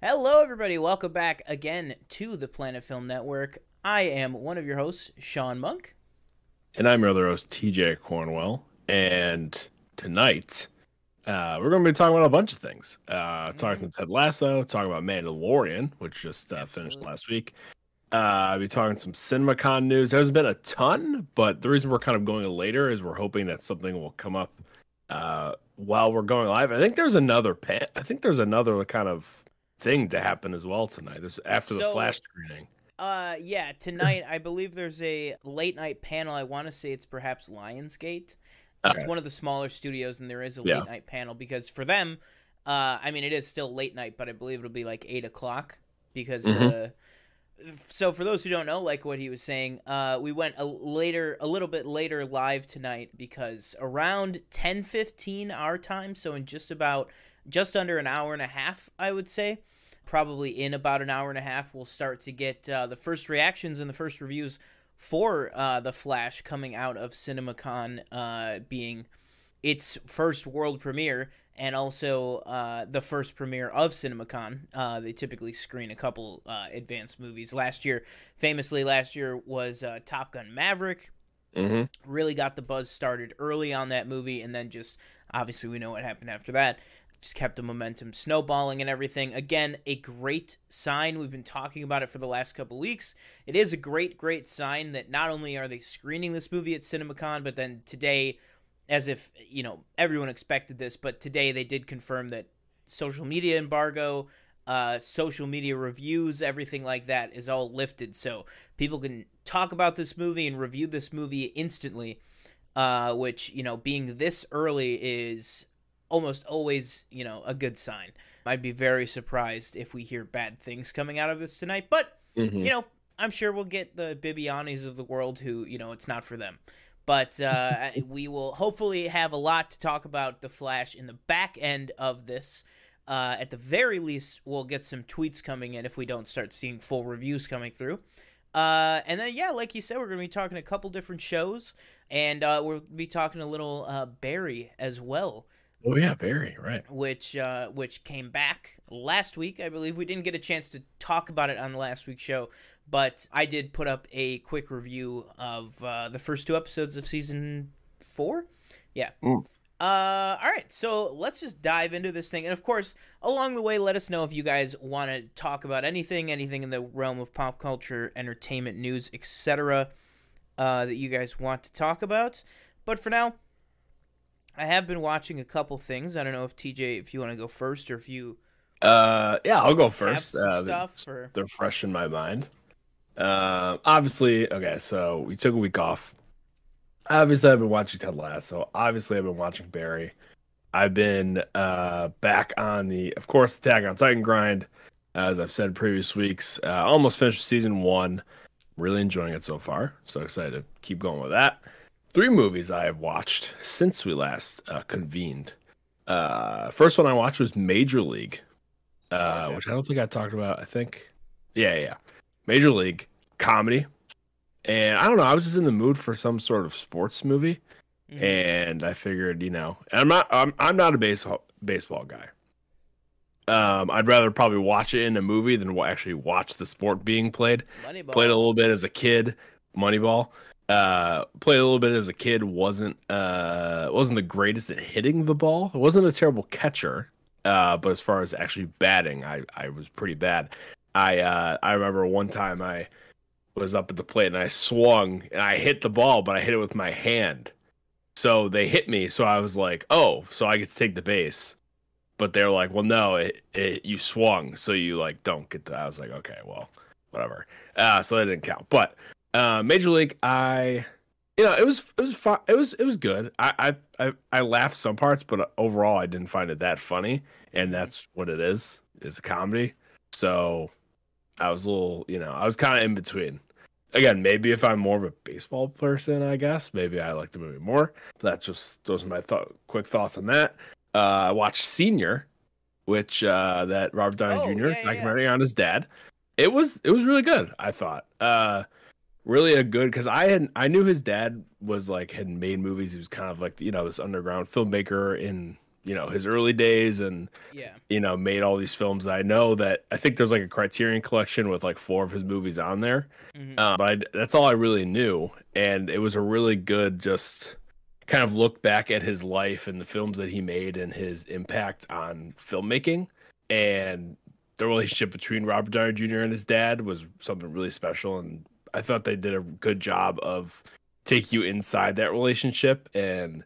Hello, everybody. Welcome back again to the Planet Film Network. I am one of your hosts, Sean Monk. And I'm your other host, TJ Cornwell. And tonight, uh, we're going to be talking about a bunch of things. Uh, talking Ted Lasso, talking about Mandalorian, which just uh, finished last week. Uh, I'll be talking some CinemaCon news. There hasn't been a ton, but the reason we're kind of going later is we're hoping that something will come up uh, while we're going live. I think there's another pan- I think there's another kind of thing to happen as well tonight. There's after the flash screening. Uh, yeah, tonight I believe there's a late night panel. I want to say it's perhaps Lionsgate. It's one of the smaller studios, and there is a Yeah. late night panel because for them, uh, I mean, it is still late night, but I believe it'll be like eight o'clock because Mhm. the. So for those who don't know, like what he was saying, uh, we went a later, a little bit later live tonight because around ten fifteen our time, so in just about just under an hour and a half, I would say, probably in about an hour and a half, we'll start to get uh, the first reactions and the first reviews for uh, the Flash coming out of CinemaCon, uh, being its first world premiere and also uh, the first premiere of CinemaCon. Uh, they typically screen a couple uh, advanced movies. Last year, famously, last year was uh, Top Gun Maverick. hmm Really got the buzz started early on that movie, and then just obviously we know what happened after that. Just kept the momentum snowballing and everything. Again, a great sign. We've been talking about it for the last couple weeks. It is a great, great sign that not only are they screening this movie at CinemaCon, but then today, as if you know everyone expected this, but today they did confirm that social media embargo, uh, social media reviews, everything like that is all lifted, so people can talk about this movie and review this movie instantly. Uh, which you know, being this early is almost always you know a good sign. I'd be very surprised if we hear bad things coming out of this tonight, but hmm you know, I'm sure we'll get the Bibianis of the world who, you know, it's not for them. But uh, we will hopefully have a lot to talk about The Flash in the back end of this. Uh, at the very least, we'll get some tweets coming in if we don't start seeing full reviews coming through. Uh, and then, yeah, like you said, we're going to be talking a couple different shows, and uh, we'll be talking a little uh, Barry as well Oh yeah, Barry, right? which uh, which came back last week. I believe we didn't get a chance to talk about it on the last week's show, but I did put up a quick review of uh, the first two episodes of season four. Yeah. Mm. Uh, all right, so let's just dive into this thing, and of course, along the way, let us know if you guys want to talk about anything, anything in the realm of pop culture, entertainment, news, etc. Uh, that you guys want to talk about. But for now, I have been watching a couple things. I don't know if TJ, if you want to go first, or if you Uh, yeah, I'll go first. Uh, stuff. Or they're fresh in my mind. Uh, obviously, okay, so we took a week off. Obviously, I've been watching Ted Lasso. Obviously, I've been watching Barry. I've been uh, back on the, of course, Attack on Titan grind. As I've said previous weeks, uh, almost finished season one. Really enjoying it so far. So excited to keep going with that. Three movies I have watched since we last uh, convened. Uh, first one I watched was Major League, uh, which I don't think I talked about. I think, yeah, yeah, Major League comedy, and I don't know. I was just in the mood for some sort of sports movie, Mhm. and I figured, you know, and I'm not, I'm, I'm not a baseball baseball guy. Um, I'd rather probably watch it in a movie than actually watch the sport being played Moneyball. played a little bit as a kid moneyball uh played a little bit as a kid wasn't uh wasn't the greatest at hitting the ball It wasn't a terrible catcher uh but as far as actually batting i i was pretty bad i uh i remember one time i was up at the plate and i swung and i hit the ball but i hit it with my hand so they hit me so i was like oh so i get to take the base but they're like well no it, it you swung so you like don't get to i was like okay well whatever uh, so that didn't count. But uh, Major League, I, you know, it was it was fun. It was it was good. I I I, I laughed some parts, but overall, I didn't find it that funny, and that's what it is. It's a comedy. So I was a little, you know, I was kind of in between. Again, maybe if I'm more of a baseball person, I guess maybe I like the movie more. But that's just those are my thought, quick thoughts on that. Uh, I watched Senior, which uh, that Robert Downey Oh, Jr. yeah, yeah, documentary on his dad it was it was really good i thought uh really a good because i had i knew his dad was like had made movies he was kind of like you know this underground filmmaker in you know his early days and Yeah. you know made all these films. I know that I think there's like a Criterion collection with like four of his movies on there. mm-hmm. Um, but I, that's all I really knew, and it was a really good just kind of look back at his life and the films that he made and his impact on filmmaking and the relationship between Robert Downey Jr. and his dad was something really special and I thought they did a good job of take you inside that relationship and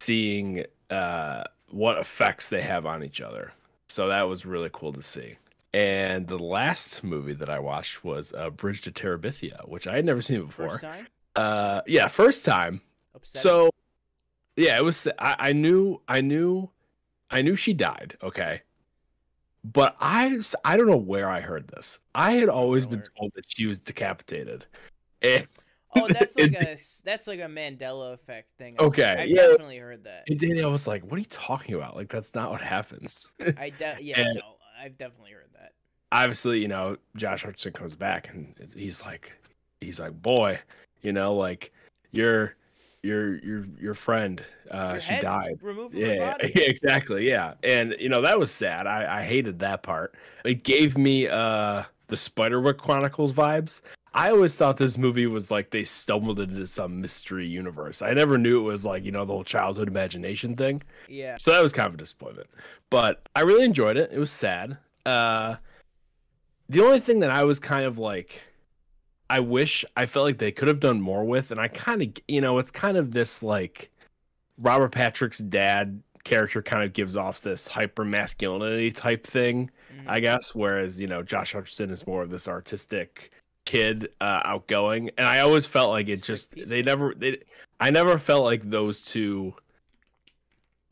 seeing uh, what effects they have on each other. So that was really cool to see. And the last movie that I watched was uh, Bridge to Terabithia, which I had never seen before. First time. Uh, yeah, first time. Upsetting. So, yeah, it was. I, I knew, I knew, I knew she died. Okay, but I, I don't know where I heard this. I had always been told that she was decapitated. And, oh, that's like a that's like a Mandela effect thing. Okay, I yeah. definitely heard that. and then I was like, "What are you talking about? Like, that's not what happens." I de- yeah, and- no, I've definitely heard that. obviously, you know, Josh Hutcherson comes back and he's like, he's like, boy, you know, like your your your your friend, uh, Your she died. removed Yeah, body. exactly. Yeah, and you know that was sad. I I hated that part. It gave me uh the Spiderwick Chronicles vibes. I always thought this movie was like they stumbled into some mystery universe. I never knew it was like you know the whole childhood imagination thing. Yeah. So that was kind of a disappointment. But I really enjoyed it. It was sad. Uh the only thing that I was kind of like I wish I felt like they could have done more with and I kind of you know, it's kind of this like Robert Patrick's dad character kind of gives off this hyper masculinity type thing, Mhm. I guess, whereas, you know, Josh Hutcherson is more of this artistic kid, uh outgoing. And I always felt like it just they never they I never felt like those two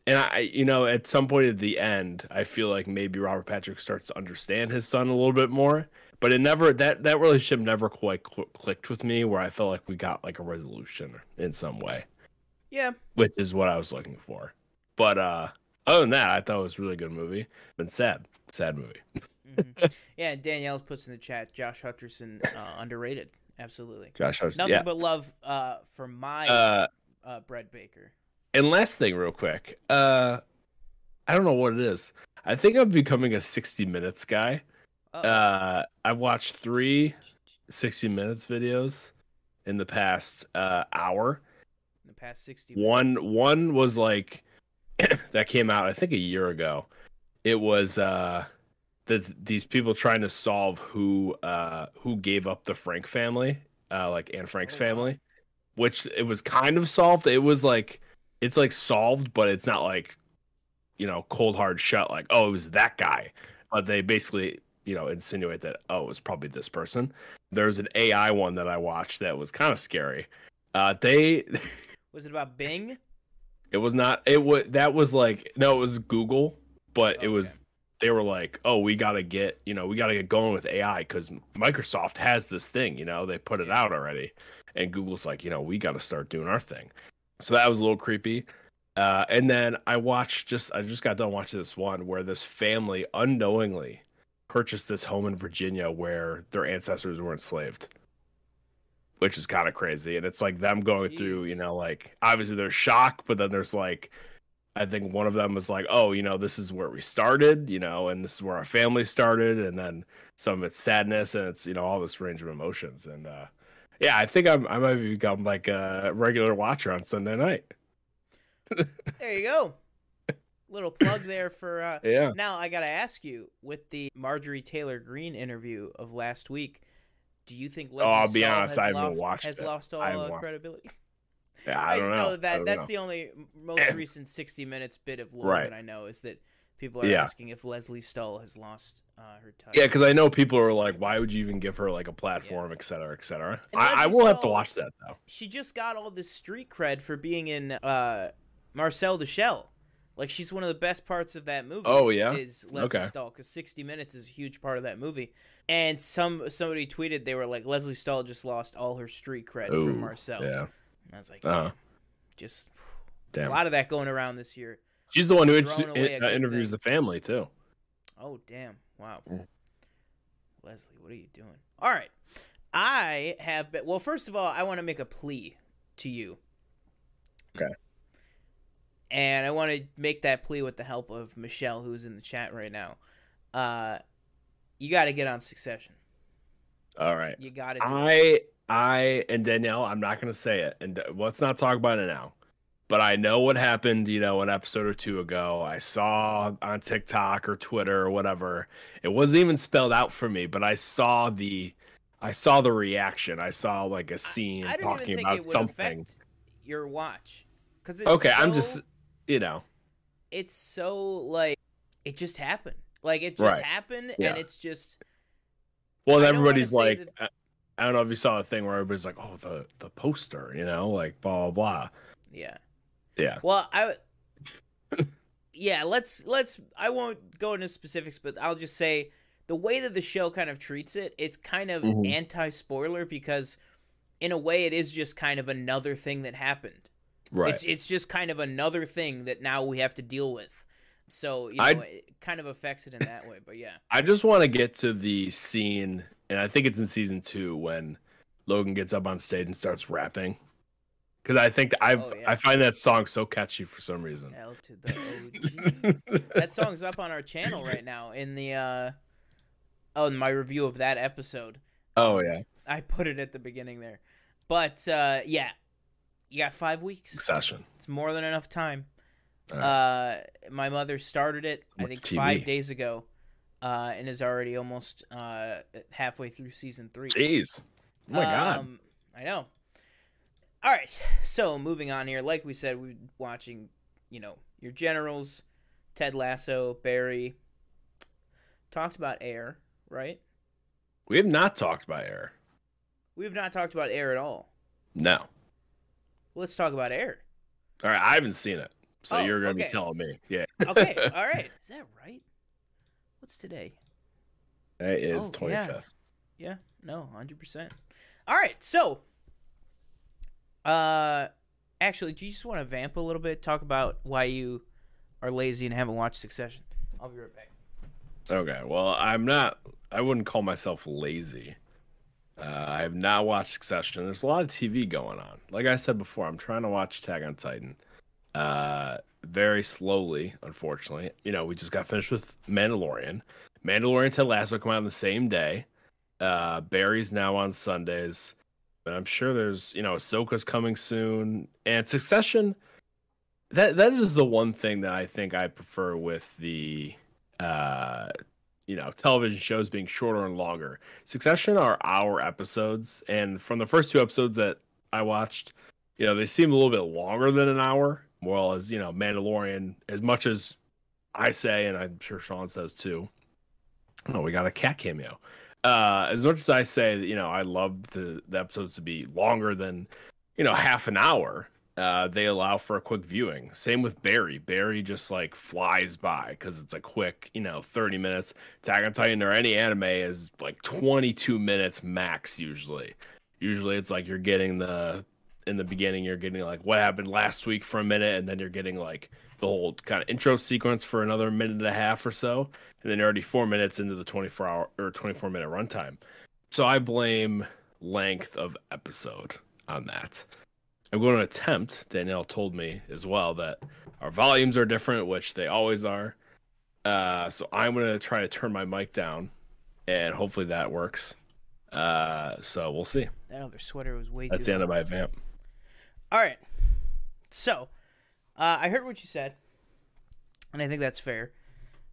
and I, you know, at some point at the end, I feel like maybe Robert Patrick starts to understand his son a little bit more. But it never that that relationship never quite cl- clicked with me, where I felt like we got like a resolution in some way, Yeah. which is what I was looking for. But uh other than that, I thought it was a really good movie. Been sad, sad movie. mhm. Yeah. and Danielle puts in the chat. Josh Hutcherson uh, underrated. Absolutely. Josh Hutcherson, Nothing yeah. but love uh, for my Uh, uh, Brett Baker. and last thing, real quick, uh, I don't know what it is. I think I'm becoming a 60 minutes guy. Uh-oh. Uh, I've watched three 60 minutes videos in the past uh, hour. in the past sixty. One one was like that came out I think a year ago. It was uh that these people trying to solve who uh who gave up the Frank family, uh like Anne Frank's Oh, family, which it was kind of solved. It was like it's like solved, but it's not like you know cold hard shut like oh it was that guy. But they basically you know insinuate that oh it was probably this person. There's an AI one that I watched that was kind of scary. Uh, they Was it about Bing? it was not. It was that was like no, it was Google, but it was. Okay. They were like, oh, we gotta get you know we gotta get going with AI because Microsoft has this thing. You know they put it out already, and Google's like, you know we gotta start doing our thing. So that was a little creepy. Uh, and then I watched just I just got done watching this one where this family unknowingly purchased this home in Virginia where their ancestors were enslaved which is kind of crazy. And it's like them going through, you know, like obviously there's shock, but then there's like, I think one of them was like, oh, you know, this is where we started, you know, and this is where our family started. And then some of it's sadness and it's, you know, all this range of emotions. And uh, yeah, I think I'm, I might become like a regular watcher on Sunday night. There you go. Little plug there for. Uh, Yeah. Now I gotta ask you, with the Marjorie Taylor Greene interview of last week, do you think Lesley Oh, I'll be Stahl honest, has, I haven't lost, watched has it. lost all uh, credibility? Yeah. I, just don't know. that that's know. the only most recent 60 minutes bit of lore Right. that I know is that people are Yeah. asking if Lesley Stahl has lost uh, her touch. Yeah, because I know people are like, why would you even give her like a platform, et cetera, et cetera. I, I will have to watch that though. she just got all this street cred for being in uh, Marcel the Shell. Like she's one of the best parts of that movie. Oh, yeah? is Lesley Okay. Stahl because 60 Minutes is a huge part of that movie. And some somebody tweeted they were like Lesley Stahl just lost all her street cred Ooh, from Marcel. Yeah. And I was like, Uh-huh. just Damn. a lot of that going around this year. She's the one who inter- uh, interviews thing. the family too. Oh damn! Wow, Mm. Lesley, what are you doing? All right, I have been. Well, first of all, I want to make a plea to you. Okay. and I want to make that plea with the help of Michelle, who's in the chat right now. Uh, you got to get on Succession. All right. You got to. I I and Danielle, I'm not gonna say it, and let's not talk about it now. But I know what happened, you know, an episode or two ago. I saw on TikTok or Twitter or whatever. It wasn't even spelled out for me, but I saw the, I saw the reaction. I saw like a scene I don't talking about something. your watch because Okay, I'm just, you know, It's so like it just happened. Like it just Right. happened, Yeah. and it's just well, I everybody's like, that- uh, I- I don't know if you saw a thing where everybody's like, oh, the the poster, you know, like blah blah blah. yeah. Yeah. Well, I yeah, let's let's I won't go into specifics, but I'll just say the way that the show kind of treats it, it's kind of Mhm. anti-spoiler because in a way it is just kind of another thing that happened. Right. It's it's just kind of another thing that now we have to deal with. So, you know, I'd- it kind of affects it in that way, but yeah. I just want to get to the scene, and I think it's in season two when Logan gets up on stage and starts rapping. Because I think I Oh, yeah. I find that song so catchy for some reason. L to the OG. that song's up on our channel right now in the uh oh in my review of that episode oh yeah, i put it at the beginning there but uh yeah you got five weeks Succession. it's more than enough time Uh, uh my mother started it i think TV. five days ago uh and is already almost uh halfway through season three Jeez, oh my god. um, I know. All right, so moving on here. Like we said, we're watching, you know, your generals, Ted Lasso, Barry. Talked about Air, right? We have not talked about Air. We have not talked about Air at all. No. Let's talk about Air. All right, I haven't seen it, so Oh, you're gonna okay. be telling me. Yeah, Okay, all right. Is that right? What's today? it is 25th. yeah. Yeah, no, hundred percent. All right, so, uh, actually, do you just want to vamp a little bit? Talk about why you are lazy and haven't watched Succession. I'll be right back. Okay, well, I'm not. I wouldn't call myself lazy. Uh, I have not watched Succession. There's a lot of TV going on. Like I said before, I'm trying to watch Attack on Titan. Uh, very slowly, unfortunately. You know, we just got finished with Mandalorian. Mandalorian and Ted Lasso come out on the same day. Uh, Barry's now on Sundays. But I'm sure there's, you know, Ahsoka's coming soon. And Succession, that that is the one thing that I think I prefer with the uh you know television shows being shorter and longer succession are hour episodes and from the first two episodes that i watched you know they seem a little bit longer than an hour whereas you know mandalorian as much as i say and i'm sure sean says too oh we got a cat cameo uh as much as i say you know i love the the episodes to be longer than you know half an hour uh, they allow for a quick viewing. Same with Barry. Barry just like flies by because it's a quick, you know, 30 minutes. Attack on Titan or any anime is like 22 minutes max usually. Usually it's like you're getting the in the beginning you're getting like what happened last week for a minute and then you're getting like the whole kind of intro sequence for another minute and a half or so and then you're already 4 minutes into the 24 hour or 24 minute runtime. So I blame length of episode on that. I'm going to attempt. Danielle told me as well that our volumes are different, which they always are. Uh, so I'm going to try to turn my mic down, and hopefully that works. Uh, so we'll see. That other sweater was way That's too. the end of my vamp. All right. So, uh, I heard what you said, and I think that's fair.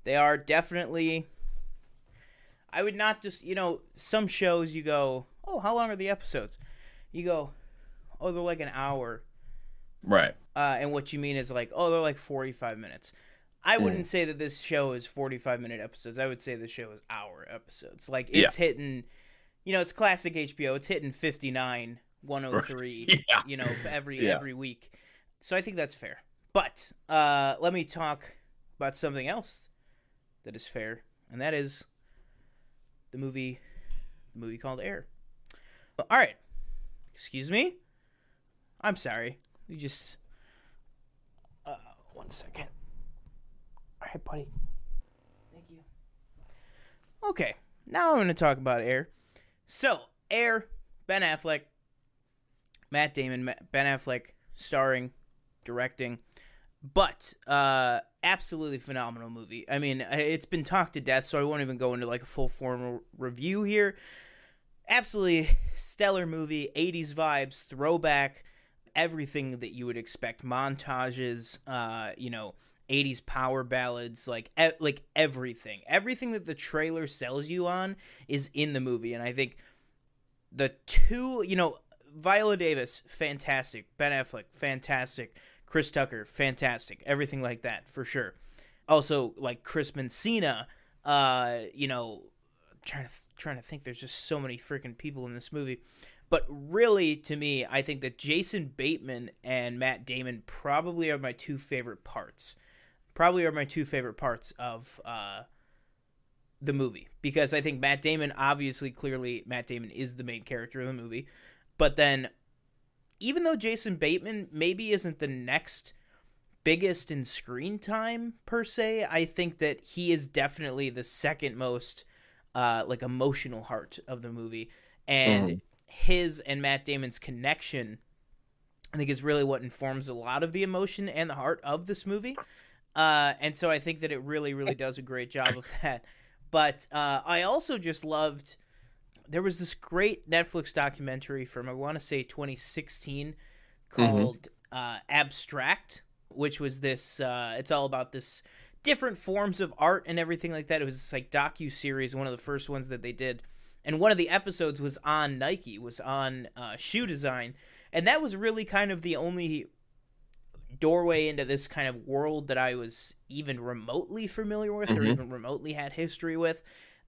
They are definitely. I would not just, you know, some shows you go, oh, how long are the episodes? You go, oh, they're like an hour. Right. Uh, and what you mean is like, oh, they're like 45 minutes. I Mm. wouldn't say that this show is 45 minute episodes. I would say the show is hour episodes. Like, it's hitting, you know, it's classic HBO. It's hitting 59, 103, Yeah. you know, every Yeah. every week. So I think that's fair. But uh, let me talk about something else that is fair, and that is the movie, the movie called Air. All right, excuse me. I'm sorry. you just uh, one second. All right, buddy. Thank you. Okay, now I'm going to talk about Air. So, Air, Ben Affleck, Matt Damon, Ben Affleck starring, directing. but uh, absolutely phenomenal movie. I mean, it's been talked to death, so I won't even go into like a full formal review here. Absolutely stellar movie, 80s vibes, throwback, everything that you would expect. Montages, uh, you know, 80s power ballads, like e- like everything. Everything that the trailer sells you on is in the movie, and I think the two, you know, Viola Davis, fantastic. Ben Affleck, fantastic. Chris Tucker, fantastic. Everything like that, for sure. Also, like Chris Messina, uh, you know, trying to trying to think. There's just so many freaking people in this movie. But really, to me, I think that Jason Bateman and Matt Damon probably are my two favorite parts. Probably are my two favorite parts of uh, the movie because I think Matt Damon, obviously, clearly, Matt Damon is the main character of the movie. But then, even though Jason Bateman maybe isn't the next biggest in screen time per se, I think that he is definitely the second most uh, like emotional heart of the movie, and mm. his and Matt Damon's connection, I think, is really what informs a lot of the emotion and the heart of this movie. Uh, and so I think that it really, really does a great job of that. But uh, I also just loved there was this great Netflix documentary from I want to say 2016 called mm-hmm. uh, Abstract, which was this. Uh, it's all about this different forms of art and everything like that. It was this like docu series, one of the first ones that they did, and one of the episodes was on Nike, was on uh, shoe design, and that was really kind of the only doorway into this kind of world that I was even remotely familiar with mm-hmm. or even remotely had history with.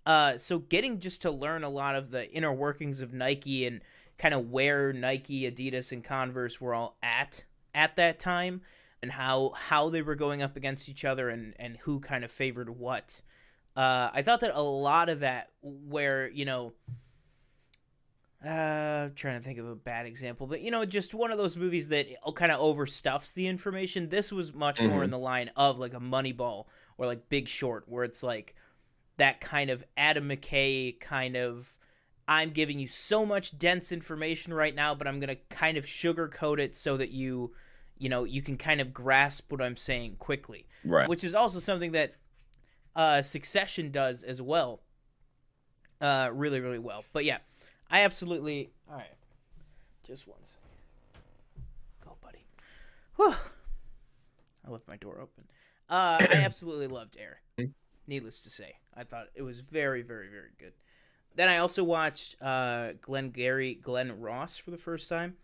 Uh, so getting just to learn a lot of the inner workings of Nike and kind of where Nike, Adidas, and Converse were all at at that time, and how how they were going up against each other and and who kind of favored what. Uh, I thought that a lot of that, where you know, uh, I'm trying to think of a bad example, but you know, just one of those movies that kind of overstuffs the information. This was much mm-hmm. more in the line of like a Moneyball or like Big Short, where it's like that kind of Adam McKay kind of I'm giving you so much dense information right now, but I'm going to kind of sugarcoat it so that you you know, you can kind of grasp what I'm saying quickly. Right. Which is also something that uh Succession does as well. Uh really really well. But yeah, I absolutely All right. Just once. Go, buddy. Whew. I left my door open. Uh I absolutely loved Air. Needless to say. I thought it was very, very, very good. Then I also watched uh, Glenn Gary, Glen Ross for the first time.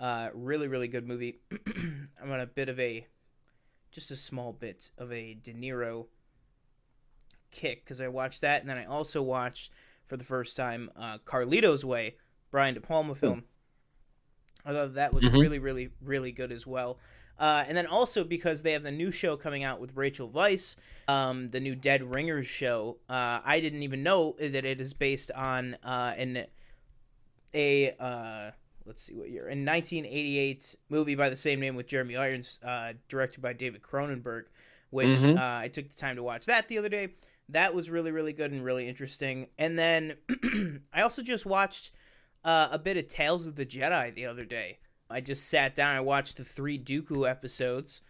Uh, really, really good movie. I'm on a bit of a, just a small bit of a De Niro kick because I watched that, and then I also watched for the first time uh, Carlito's Way, Brian De Palma film. I thought that was mm-hmm. really, really, really good as well. Uh, and then also because they have the new show coming out with Rachel Weisz, um, the new Dead Ringers show. Uh, I didn't even know that it is based on uh, an a uh, let's see what year in 1988 movie by the same name with Jeremy Irons, uh, directed by David Cronenberg, which mm-hmm. Uh, I took the time to watch that the other day. That was really really good and really interesting. And then I also just watched a bit of Tales of the Jedi the other day. I just sat down. I watched the three Dooku episodes,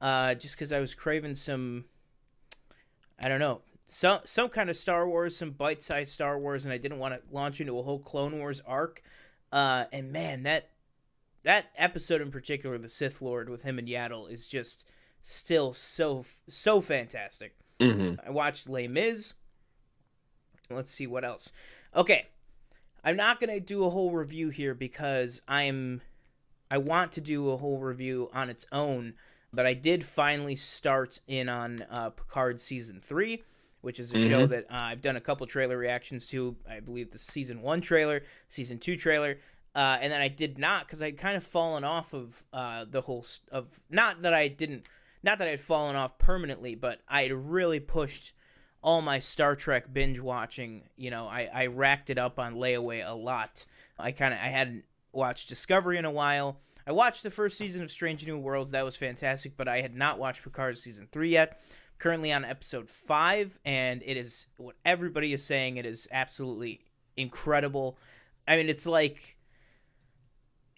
uh, just because I was craving some. I don't know some some kind of Star Wars, some bite-sized Star Wars, and I didn't want to launch into a whole Clone Wars arc. Uh, and man, that that episode in particular, the Sith Lord with him and Yaddle, is just still so so fantastic. Mm-hmm. I watched Les Mis. Let's see what else. Okay, I'm not gonna do a whole review here because I'm I want to do a whole review on its own, but I did finally start in on uh, Picard season three, which is a mm-hmm. show that uh, I've done a couple trailer reactions to. I believe the season one trailer, season two trailer, uh, and then I did not because I'd kind of fallen off of uh, the whole st- of not that I didn't, not that I'd fallen off permanently, but I'd really pushed all my Star Trek binge watching. You know, I I racked it up on layaway a lot. I kind of I had watched Discovery in a while. I watched the first season of Strange New Worlds. That was fantastic, but I had not watched Picard season three yet. Currently on episode five, and it is what everybody is saying. It is absolutely incredible. I mean, it's like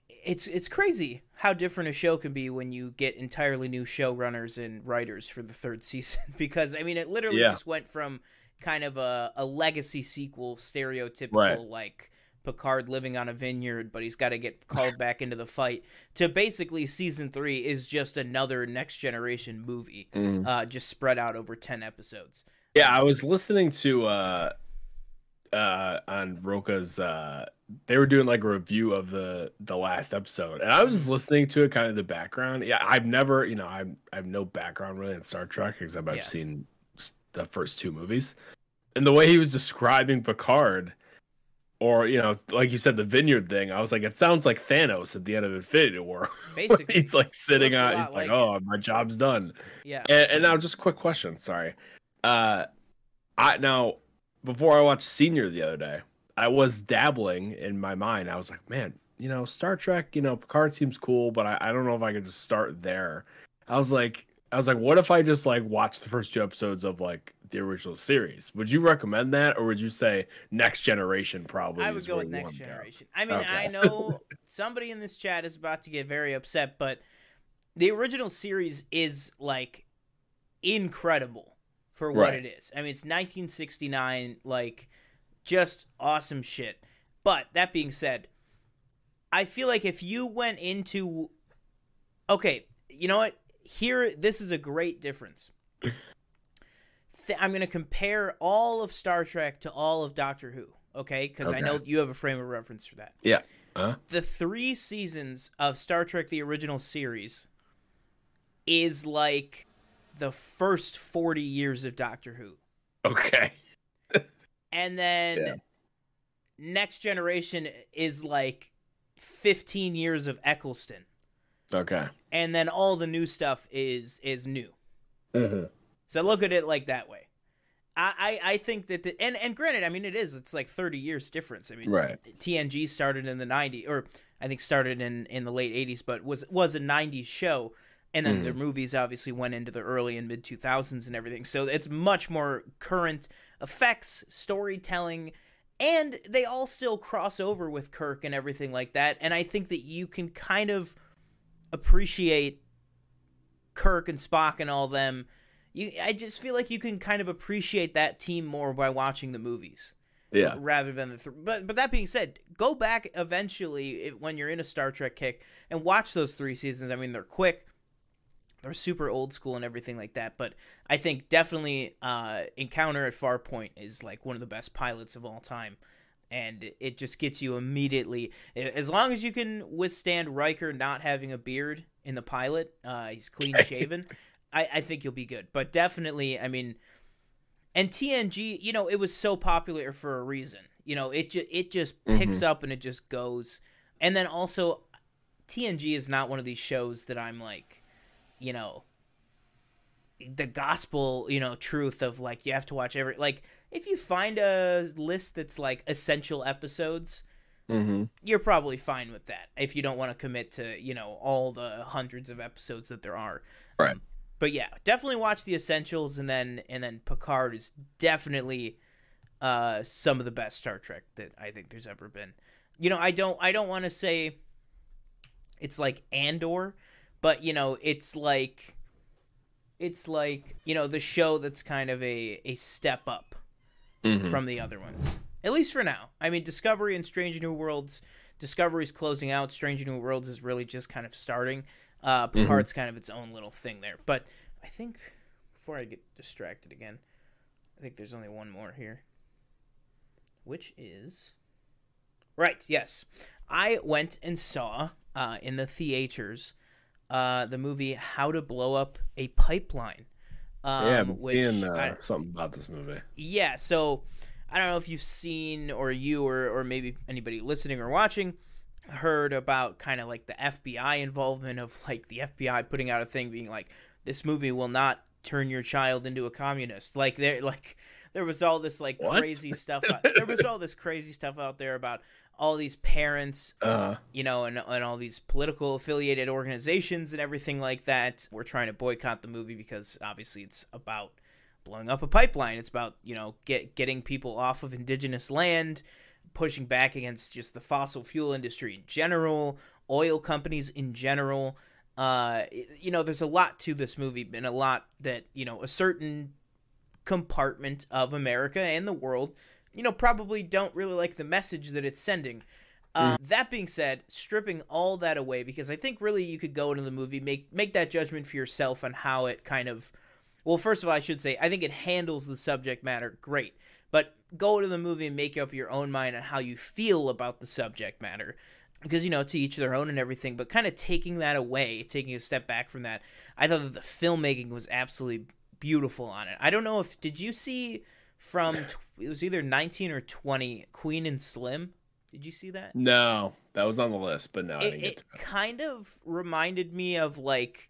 it's it's crazy how different a show can be when you get entirely new showrunners and writers for the third season because I mean it literally Yeah. just went from kind of a, a legacy sequel stereotypical Right. like Picard living on a vineyard but he's got to get called back into the fight to basically season 3 is just another next generation movie Mm. uh just spread out over 10 episodes. Yeah, I was listening to uh uh on Roka's uh they were doing like a review of the the last episode and I was just listening to it kind of the background. Yeah, I've never, you know, I'm I have no background really in Star Trek except I've Yeah. seen the first two movies. And the way he was describing Picard or you know, like you said the vineyard thing, I was like it sounds like Thanos at the end of Infinity War. Basically. he's like sitting on he's like, like "Oh, my job's done." yeah. And, and now, just a quick question. Sorry. Uh, I now before I watched Senior the other day, I was dabbling in my mind. I was like, man, you know, Star Trek. You know, Picard seems cool, but I, I don't know if I could just start there. I was like, I was like, what if I just like watch the first two episodes of like the original series? Would you recommend that, or would you say Next Generation? Probably. I would go with next generation. I mean, I know somebody in this chat is about to get very upset, but the original series is like incredible for what Right. it is. I mean, it's 1969, like just awesome shit. But that being said, I feel like if you went into okay, you know what? Here, this is a great difference. Th- I'm going to compare all of Star Trek to all of Doctor Who, okay? Because I know you have a frame of reference for that. Yeah. Huh? The three seasons of Star Trek, the original series, is like the first 40 years of Doctor Who. Okay. And then Yeah. Next Generation is like 15 years of Eccleston. Okay. And then all the new stuff is is new. Mm-hmm. So look at it like that way. I, I, I think that the, and and granted, I mean it is it's like 30 years difference. I mean Right. TNG started in the 90s or I think started in in the late 80s but was was a 90s show and then the mm. movies obviously went into the early and mid 2000s and everything. So it's much more current effects, storytelling and they all still cross over with Kirk and everything like that. And I think that you can kind of appreciate Kirk and Spock and all them. You, I just feel like you can kind of appreciate that team more by watching the movies Yeah. rather than the. Th- but but that being said, go back eventually when you're in a Star Trek kick and watch those three seasons. I mean, they're quick. They're super old school and everything like that, but I think definitely uh, Encounter at Farpoint is like one of the best pilots of all time, and it just gets you immediately. As long as you can withstand Riker not having a beard in the pilot, uh, he's clean shaven. I, I think you'll be good, but definitely, I mean, and TNG, you know, it was so popular for a reason. You know, it just it just picks up and it just goes. And then also, TNG is not one of these shows that I'm like, you know, the gospel, you know, truth of like you have to watch every like if you find a list that's like essential episodes, Mm-hmm. you're probably fine with that if you don't want to commit to you know all the hundreds of episodes that there are Right. Um, but yeah definitely watch the essentials and then and then picard is definitely uh some of the best star trek that i think there's ever been you know i don't i don't want to say it's like andor but you know it's like it's like you know the show that's kind of a a step up Mhm. from the other ones. At least for now. I mean, Discovery and Strange New Worlds. Discovery's closing out. Strange New Worlds is really just kind of starting. Uh, Picard's kind of its own little thing there. But I think before I get distracted again, I think there's only one more here, which is right. Yes, I went and saw uh, in the theaters uh, the movie How to Blow Up a Pipeline. Um, yeah, been which seeing uh, I- something about this movie. yeah, so I don't know if you've seen or you or, or maybe anybody listening or watching heard about kind of like the FBI involvement of like the FBI putting out a thing being like this movie will not turn your child into a communist. Like there like there was all this like What? crazy stuff out, there was all this crazy stuff out there about all these parents Uh, you know, and, and all these political affiliated organizations and everything like that. We're trying to boycott the movie because obviously it's about blowing up a pipeline. It's about, you know, get getting people off of indigenous land, pushing back against just the fossil fuel industry in general, oil companies in general. Uh, you know, there's a lot to this movie, and a lot that you know a certain compartment of America and the world, you know, probably don't really like the message that it's sending. Uh, mm. That being said, stripping all that away because I think really you could go into the movie make make that judgment for yourself on how it kind of. Well, first of all, I should say I think it handles the subject matter great, but go to the movie and make up your own mind on how you feel about the subject matter because you know to each their own and everything but kind of taking that away taking a step back from that i thought that the filmmaking was absolutely beautiful on it i don't know if did you see from it was either 19 or 20 queen and slim did you see that? No, that was on the list, but no, I didn't get to it. kind of reminded me of like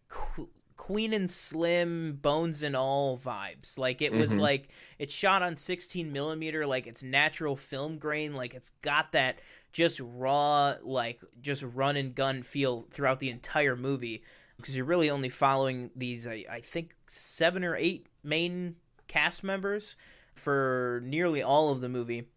Queen and Slim, Bones and All vibes. Like it was mm-hmm. like it's shot on 16 millimeter, like it's natural film grain, like it's got that just raw, like just run and gun feel throughout the entire movie. Because you're really only following these, I, I think, seven or eight main cast members for nearly all of the movie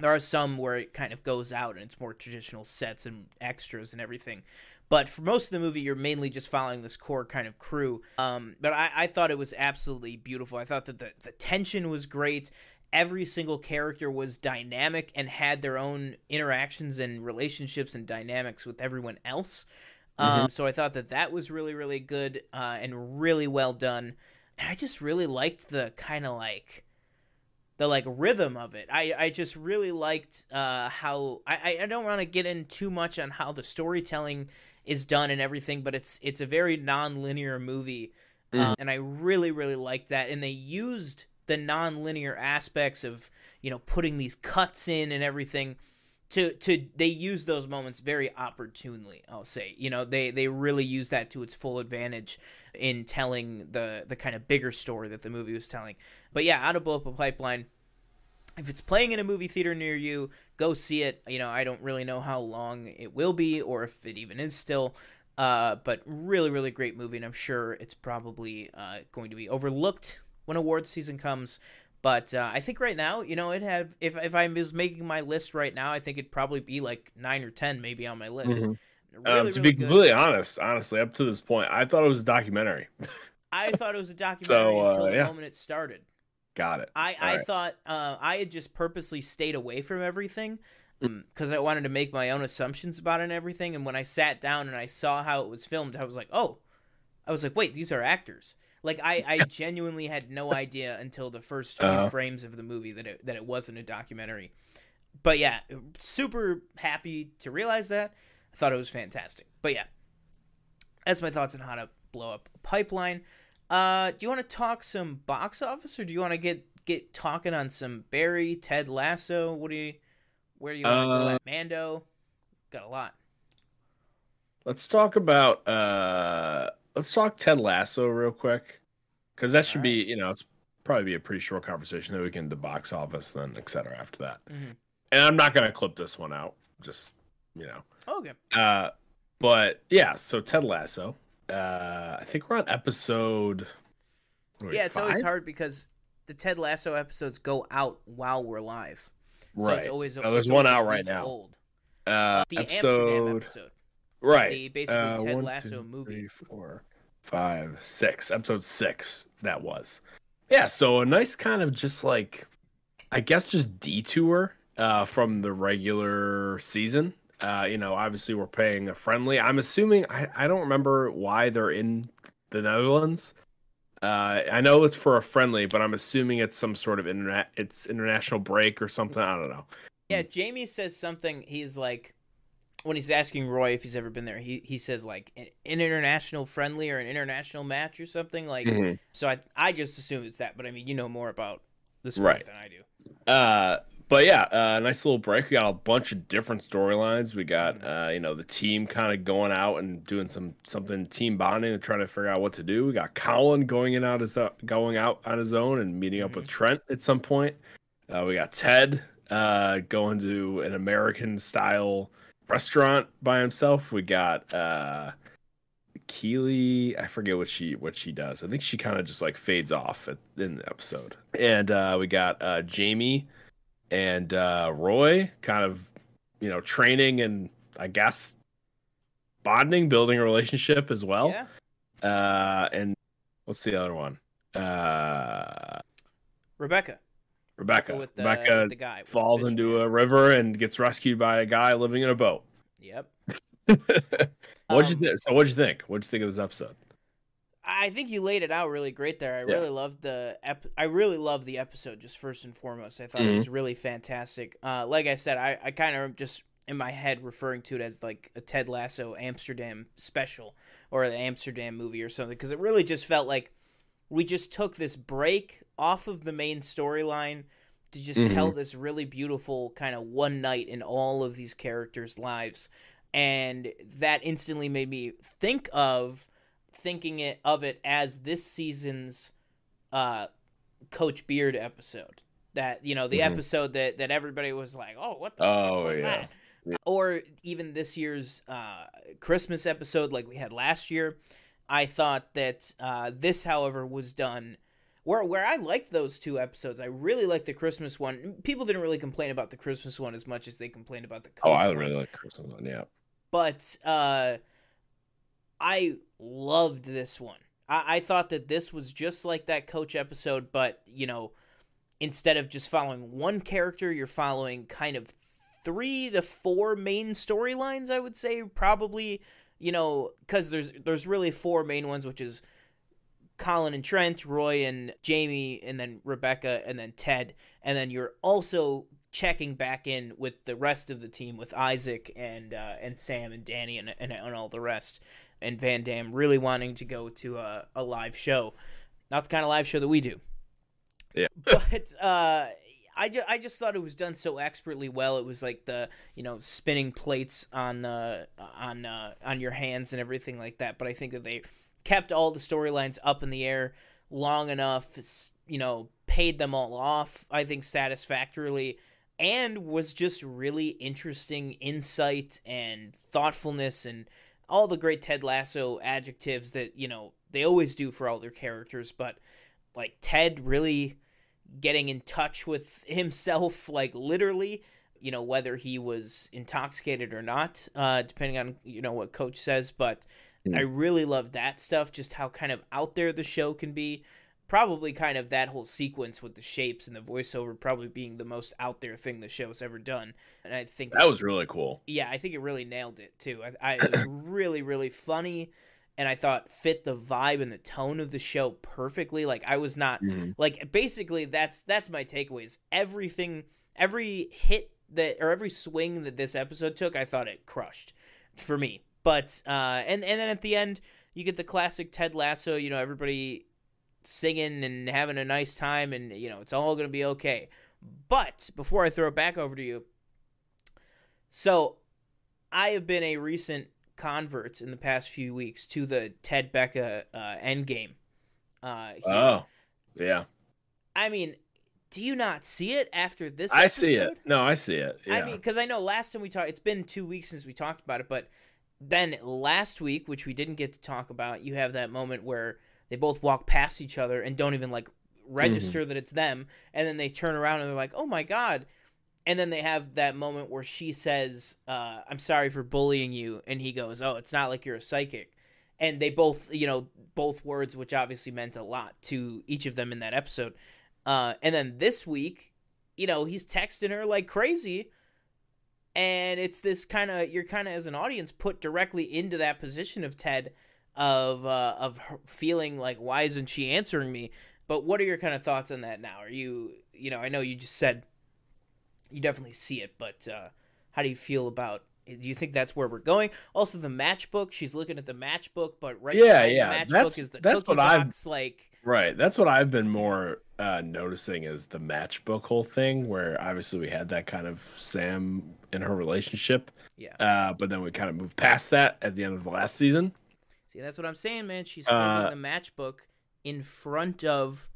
there are some where it kind of goes out and it's more traditional sets and extras and everything. But for most of the movie, you're mainly just following this core kind of crew. Um, but I, I thought it was absolutely beautiful. I thought that the, the tension was great. Every single character was dynamic and had their own interactions and relationships and dynamics with everyone else. Mm-hmm. Um, so I thought that that was really, really good uh, and really well done. And I just really liked the kind of like the like rhythm of it. I I just really liked uh, how I I don't want to get in too much on how the storytelling is done and everything, but it's it's a very non-linear movie, mm. and I really really liked that. And they used the non-linear aspects of you know putting these cuts in and everything to to they use those moments very opportunely i'll say you know they they really use that to its full advantage in telling the the kind of bigger story that the movie was telling but yeah out of blow up a pipeline if it's playing in a movie theater near you go see it you know i don't really know how long it will be or if it even is still uh, but really really great movie and i'm sure it's probably uh, going to be overlooked when awards season comes but uh, I think right now, you know, it had if if I was making my list right now, I think it'd probably be like nine or ten maybe on my list. Mm-hmm. Really, um, to really be completely honest, honestly, up to this point, I thought it was a documentary. I thought it was a documentary so, uh, until the yeah. moment it started. Got it. I, I right. thought uh, I had just purposely stayed away from everything because mm. I wanted to make my own assumptions about it and everything. And when I sat down and I saw how it was filmed, I was like, oh, I was like, wait, these are actors. Like I, I genuinely had no idea until the first few uh-huh. frames of the movie that it that it wasn't a documentary. But yeah, super happy to realize that. I thought it was fantastic. But yeah, that's my thoughts on how to blow up a pipeline. Uh, do you want to talk some box office, or do you want to get get talking on some Barry, Ted Lasso? What do you, where do you want to go at Mando? Got a lot. Let's talk about uh let's talk Ted Lasso real quick, because that should right. be you know it's probably be a pretty short conversation. Then we can the box office, then etc. After that, mm-hmm. and I'm not gonna clip this one out. Just you know. Okay. Uh, but yeah, so Ted Lasso. Uh, I think we're on episode. Wait, yeah, it's five? always hard because the Ted Lasso episodes go out while we're live. So it's always oh, there's one out right now. Old. Uh, the episode... Amsterdam episode. Right. The basically uh, Ted one, Lasso two, movie. Three, four, five, six. Episode six. That was. Yeah. So a nice kind of just like, I guess, just detour uh, from the regular season. Uh, you know, obviously we're paying a friendly. I'm assuming I, I don't remember why they're in the Netherlands. Uh, I know it's for a friendly, but I'm assuming it's some sort of internet. It's international break or something. I don't know. Yeah, Jamie says something. He's like, when he's asking Roy if he's ever been there, he he says like an international friendly or an international match or something like. Mm-hmm. So I I just assume it's that, but I mean you know more about the sport right. than I do. Uh, but yeah, uh, nice little break. We got a bunch of different storylines. We got mm-hmm. uh, you know the team kind of going out and doing some something team bonding and trying to figure out what to do. We got Colin going in out his uh, going out on his own and meeting up mm-hmm. with Trent at some point. Uh, we got Ted uh, going to an American style restaurant by himself. We got uh Keeley, I forget what she what she does. I think she kind of just like fades off at, in the episode. And uh we got uh Jamie and uh Roy kind of you know training and I guess bonding, building a relationship as well. yeah. Uh, and what's the other one? Uh, Rebecca. Rebecca. with the, Rebecca the guy the falls fish into man. a river and gets rescued by a guy living in a boat. Yep. what'd you Um, think? So what'd you think? What'd you think of this episode? I think you laid it out really great there. I Yeah. really loved the ep- I really loved the episode just first and foremost. I thought it Mhm. was really fantastic. Uh, like I said, I, I kind of just in my head referring to it as like a Ted Lasso Amsterdam special or the Amsterdam movie or something because it really just felt like we just took this break off of the main storyline to just tell this really beautiful kind of one night in all of these characters' lives. And that instantly made me think of thinking it of it as this season's uh Coach Beard episode. That you know, the Mhm. episode that that everybody was like, "Oh, what the Oh, was yeah. that?" Yeah. Or even this year's uh Christmas episode like we had last year. I thought that uh this however was done where where I liked those two episodes. I really liked the Christmas one. People didn't really complain about the Christmas one as much as they complained about the Coach Oh, I one really like Christmas one. Yeah. but uh I loved this one. I, I thought that this was just like that coach episode, but you know, instead of just following one character, you're following kind of three to four main storylines, I would say, probably, you know, because there's there's really four main ones, which is Colin and Trent, Roy and Jamie, and then Rebecca, and then Ted, and then you're also checking back in with the rest of the team with Isaac and uh, and Sam and Dani and, and and all the rest, and Van Dam really wanting to go to a, a live show, not the kind of live show that we do. Yeah. but uh, I, ju- I just thought it was done so expertly well. It was like the you know spinning plates on the on uh, on your hands and everything like that. But I think that they kept all the storylines up in the air long enough. You know, paid them all off. I think satisfactorily. And was just really interesting insight and thoughtfulness and all the great Ted Lasso adjectives that, you know, they always do for all their characters. But, like, Ted really getting in touch with himself, like, literally, you know, whether he was intoxicated or not, uh, depending on, you know, what Coach says. But Mm. I really love that stuff, just how kind of out there the show can be. Probably kind of that whole sequence with the shapes and the voiceover probably being the most out there thing the show's ever done. And I think That was really cool. yeah, I think it really nailed it too. I, I it was really really funny, and I thought fit the vibe and the tone of the show perfectly. Like I was not Mhm. like basically that's that's my takeaways. Everything, every hit that or every swing that this episode took, I thought it crushed for me. But uh, and and then at the end, you get the classic Ted Lasso. You know, everybody singing and having a nice time, and you know it's all gonna be okay. But before I throw it back over to you, so I have been a recent convert in the past few weeks to the Ted Becca uh, Endgame. Uh, here. Oh, yeah. I mean, do you not see it after this? I see it. No, I see it. Yeah. I mean, because I know last time we talked, it's been two weeks since we talked about it, but then last week, which we didn't get to talk about, you have that moment where they both walk past each other and don't even like register that it's them, and then they turn around and they're like, "Oh my god." And then they have that moment where she says, uh, "I'm sorry for bullying you," and he goes, "Oh, it's not like you're a psychic." And they both, you know, both words, which obviously meant a lot to each of them in that episode. Uh, and then this week, you know, he's texting her like crazy, and it's this kind of you're kind of as an audience put directly into that position of Ted, of uh, of feeling like why isn't she answering me? But what are your kind of thoughts on that now? Are you, you know, I know you just said you definitely see it, but uh, how do you feel about? Do you think that's where we're going? Also, the matchbook. She's looking at the matchbook, but right Yeah, yeah, the matchbook that's- is the that's cookie what I've- Like, Right. That's what I've been more uh, noticing is the matchbook whole thing, where obviously we had that kind of Sam in her relationship, yeah. uh, but then we kind of moved past that at the end of the last season. See, that's what I'm saying, man. She's Uh, holding the matchbook in front of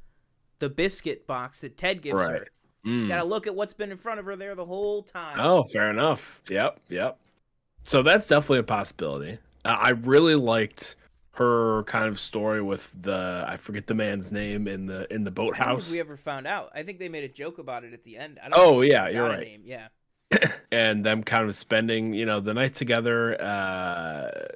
the biscuit box that Ted gives her. Right. She's Mm. got to look at what's been in front of her there the whole time. Oh, fair enough. Yep, yep. So that's definitely a possibility. Uh, I really liked her kind of story with the I forget the man's name in the in the boathouse. we ever found out. I think they made a joke about it at the end. I don't Oh, yeah, you're right. Name. Yeah. and them kind of spending you know the night together. Uh,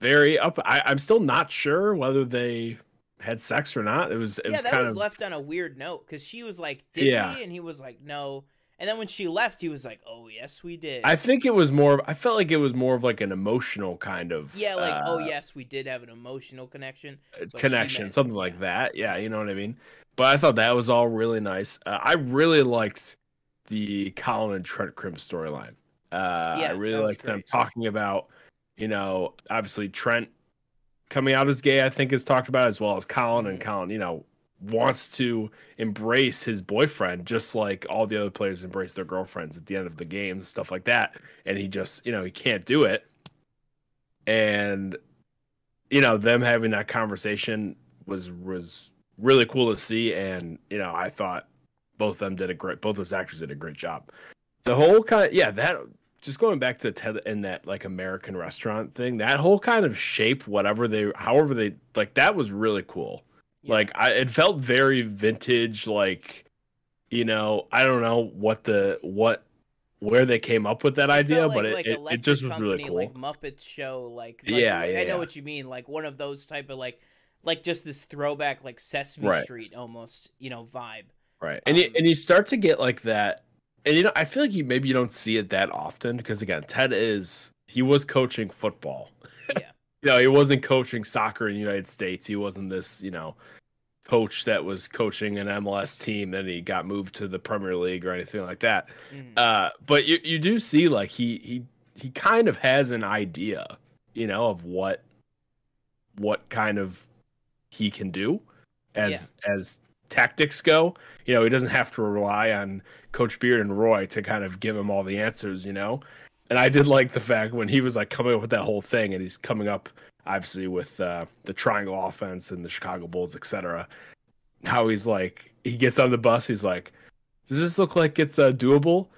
very up. I, I'm still not sure whether they had sex or not. It was it yeah, was that kind was of left on a weird note because she was like, "Did Yeah. we?" and he was like, "No." And then when she left, he was like, "Oh yes, we did." I think it was more. I felt like it was more of like an emotional kind of yeah, like, "Oh uh, yes, we did have an emotional connection." connection, meant- something like that. Yeah, you know what I mean. But I thought that was all really nice. Uh, I really liked the Colin and Trent Crimm storyline. Uh, Yeah, I really liked them talking about, you know, obviously Trent coming out as gay. I think is talked about as well as Colin, and. Colin, you know, wants to embrace his boyfriend just like all the other players embrace their girlfriends at the end of the game, stuff like that. And he just, you know, he can't do it. And you know, them having that conversation was was really cool to see and you know, I thought both of them did a great both those actors did a great job. The whole kind of yeah, that just going back to Ted and that like American restaurant thing, that whole kind of shape, whatever they however they like that was really cool. Yeah. Like I it felt very vintage, like you know, I don't know what the what where they came up with that It idea, felt but it, like it, it just was really cool. Like Muppet Show, like, like Yeah, I yeah, know yeah. what you mean. Like one of those type of like, like just this throwback, like Sesame Right. Street almost, you know, vibe. Right. And you Um, and you start to get like that and you know I feel like you maybe you don't see it that often because again Ted is he was coaching football. Yeah. you know, he wasn't coaching soccer in the United States. He wasn't this, you know, coach that was coaching an MLS team then he got moved to the Premier League or anything like that. Mhm. Uh but you you do see like he he he kind of has an idea, you know, of what what kind of he can do as as tactics go. You know, he doesn't have to rely on Coach Beard and Roy to kind of give him all the answers, you know. And I did like the fact when he was like coming up with that whole thing and he's coming up obviously with uh, the triangle offense and the Chicago Bulls, etc. How he's like he gets on the bus, he's like, Does this look like it's uh, doable?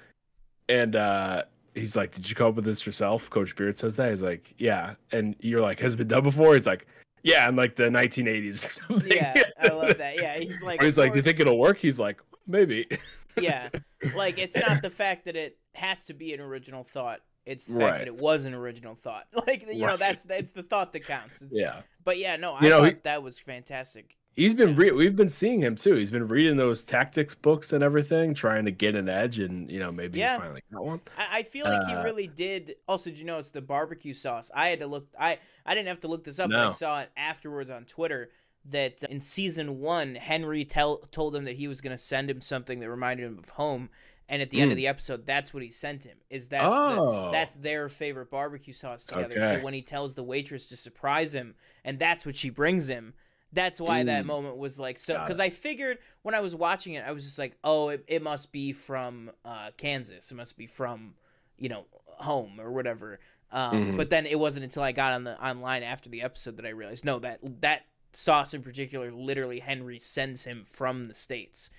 And uh he's like, Did you come up with this yourself? Coach Beard says that. He's like, Yeah. And you're like, Has it been done before? He's like, Yeah, in like the 1980s or something. Yeah, I love that. Yeah, he's like, Or he's like, Do you think it'll work? He's like, Maybe. yeah, like it's not the fact that it has to be an original thought. It's the fact Right. that it was an original thought. Like you know, that's that's the thought that counts. It's, yeah. But yeah, no, I You know, thought he- that was fantastic. He's been re- we've been seeing him too. He's been reading those tactics books and everything, trying to get an edge, and you know maybe Yeah. he finally got one. I, I feel like he Uh, really did. Also, did you know it's the barbecue sauce? I had to look. I I didn't have to look this up. But I saw it afterwards on Twitter that in season one, Henry tell told him that he was going to send him something that reminded him of home. And at the end of Mm. the episode, that's what he sent him. Is that Oh. the, that's their favorite barbecue sauce together. Okay. So when he tells the waitress to surprise him, and that's what she brings him. That's why that Mm. moment was like so. Because I figured when I was watching it, I was just like, oh, it, it must be from uh, Kansas. It must be from you know home or whatever. Um, Mhm. But then it wasn't until I got on the online after the episode that I realized no that that sauce in particular, literally Henry sends him from the states,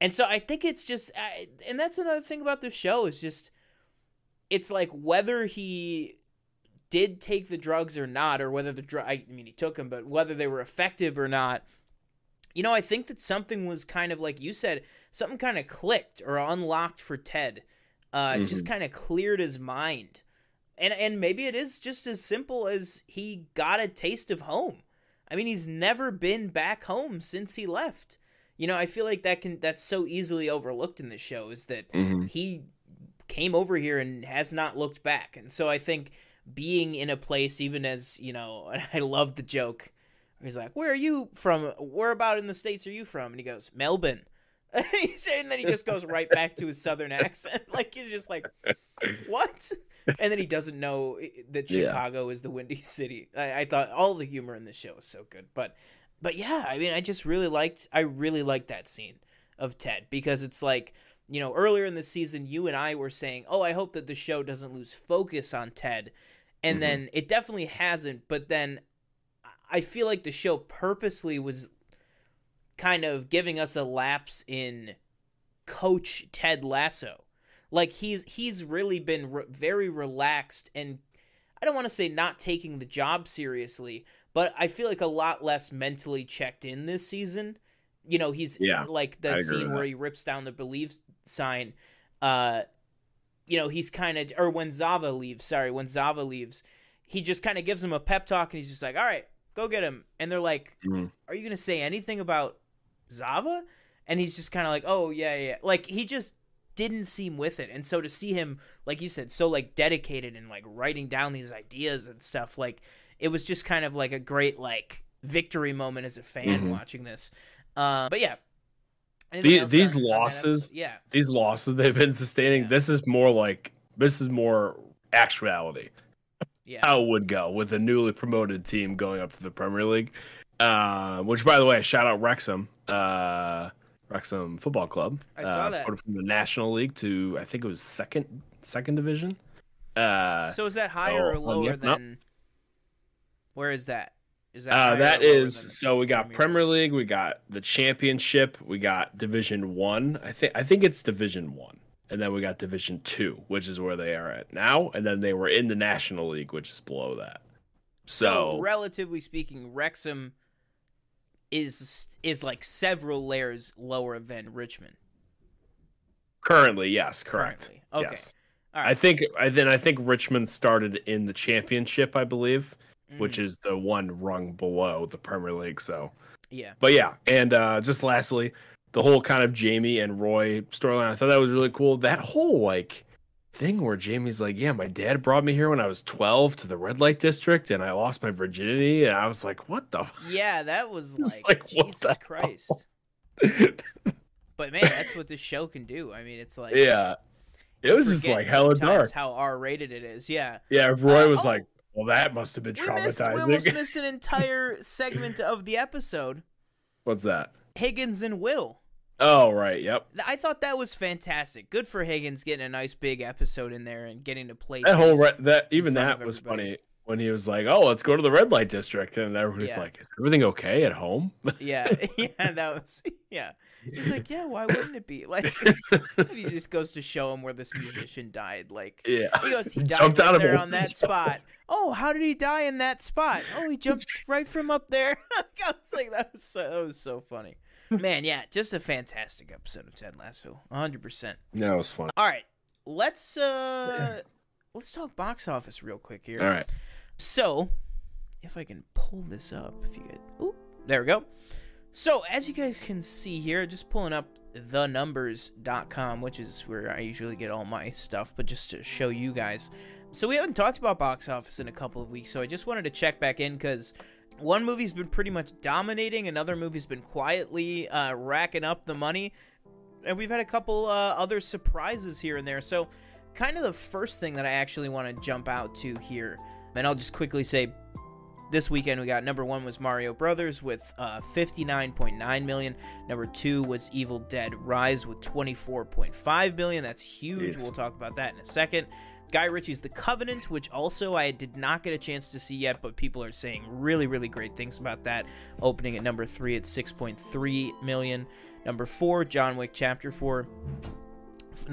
and so I think it's just, I, and that's another thing about the show is just, it's like whether he did take the drugs or not, or whether the drug, I mean he took them, but whether they were effective or not. You know, I think that something was kind of like you said, something kind of clicked or unlocked for Ted. Uh, just kind of cleared his mind, and and maybe it is just as simple as he got a taste of home. I mean, he's never been back home since he left. You know, I feel like that can that's so easily overlooked in the show is that Mhm. he came over here and has not looked back. And so I think being in a place, even as, you know, and I love the joke. He's like, Where are you from? Where about in the States are you from? And he goes, Melbourne. He's and then he just goes right back to his southern accent. Like he's just like, What? And then he doesn't know that Yeah. Chicago is the windy city. I, I thought all the humor in the show is so good. But but yeah, I mean I just really liked I really liked that scene of Ted because it's like you know, earlier in the season, you and I were saying, "Oh, I hope that the show doesn't lose focus on Ted," and Mhm. then it definitely hasn't. But then I feel like the show purposely was kind of giving us a lapse in Coach Ted Lasso. Like he's he's really been re- very relaxed and I don't want to say not taking the job seriously, but I feel like a lot less mentally checked in this season. You know, he's Yeah, like the scene where he rips down the believe sign. Uh, you know, he's kind of, or when Zava leaves, sorry, when Zava leaves, he just kind of gives him a pep talk and he's just like, all right, go get him. And they're like, Mhm. are you going to say anything about Zava? And he's just kind of like, oh, yeah, yeah. Like, he just didn't seem with it. And so to see him, like you said, so like dedicated and like writing down these ideas and stuff, like, it was just kind of like a great, like, victory moment as a fan Mhm. watching this. Uh, but yeah. The- these losses- yeah. These losses they've been sustaining. Yeah. This is more like this is more actuality. Yeah. How it would go with a newly promoted team going up to the Premier League. Uh, which, by the way, shout out Wrexham, uh, Wrexham Football Club. I saw uh, that. From the National League to I think it was second second division. Uh, So is that higher or so, um, lower yep, nope. than? Where is that? Is that Uh, that is so we got Premier Premier League, we got the Championship, we got Division One. I think I think it's Division One, and then we got Division Two, which is where they are at now, and then they were in the National League, which is below that. So, So, relatively speaking, Wrexham is is like several layers lower than Richmond. currently, yes, correct. Currently. Okay. Yes. I think I then I think Richmond started in the Championship, I believe, which Mhm. is the one rung below the Premier League. So yeah, But yeah, and uh, just lastly, the whole kind of Jamie and Roy storyline, I thought that was really cool. That whole like thing where Jamie's like, "Yeah, my dad brought me here when I was 12 to the red light district, and I lost my virginity," and I was like, "What the?" yeah, that was like, like, Jesus? Christ. But man, that's what this show can do. I mean, it's like yeah, it was just like hella dark. How R rated it is. Yeah. Yeah, Roy Uh, was oh, like, "Well, that must have been We missed, we almost missed an entire segment of the episode. What's that? Higgins and Will. Oh, right. Yep. I thought that was fantastic. Good for Higgins getting a nice big episode in there and getting to play. That whole re- that even that was funny when he was like, "Oh, let's go to the red light district," and everybody's Yeah. like, "Is everything okay at home?" yeah, yeah, that was yeah. He's like, yeah, why wouldn't it be? Like, he just goes to show him where this musician died. Like, yeah. he goes, he died jumped right out of there a on that spot. Oh, how did he die in that spot? Oh, he jumped right from up there. I was like, that was so, that was so funny. Man, yeah, just a fantastic episode of Ted Lasso, 100. percent Yeah, it was fun. All right, let's uh, let's talk box office real quick here. All right. So, if I can pull this up, if you get, ooh, there we go. So, as you guys can see here, just pulling up thenumbers.com, which is where I usually get all my stuff, but just to show you guys. So, we haven't talked about box office in a couple of weeks, so I just wanted to check back in because one movie's been pretty much dominating, another movie's been quietly uh, racking up the money, and we've had a couple uh, other surprises here and there. So, kind of the first thing that I actually want to jump out to here, and I'll just quickly say this weekend we got number one was Mario Brothers with uh, 59.9 million. Number two was Evil Dead Rise with 24.5 billion. That's huge. Jeez. We'll talk about that in a second. Guy Ritchie's The Covenant, which also I did not get a chance to see yet, but people are saying really, really great things about that. Opening at number three at 6.3 million. Number four, John Wick Chapter 4,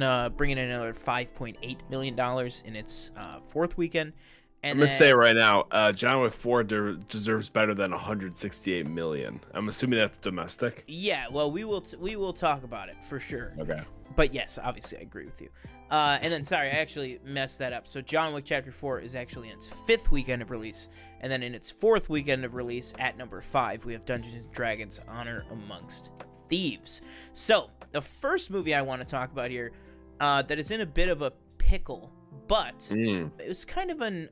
uh, bringing in another 5.8 million dollars in its uh, fourth weekend. And I'm gonna then- say right now, uh, John Wick Four de- deserves better than 168 million. I'm assuming that's domestic. Yeah, well, we will t- we will talk about it for sure. Okay. But yes, obviously, I agree with you. Uh, and then, sorry, I actually messed that up. So, John Wick Chapter 4 is actually in its fifth weekend of release. And then, in its fourth weekend of release, at number five, we have Dungeons and Dragons Honor Amongst Thieves. So, the first movie I want to talk about here uh, that is in a bit of a pickle, but Mm. it was kind of an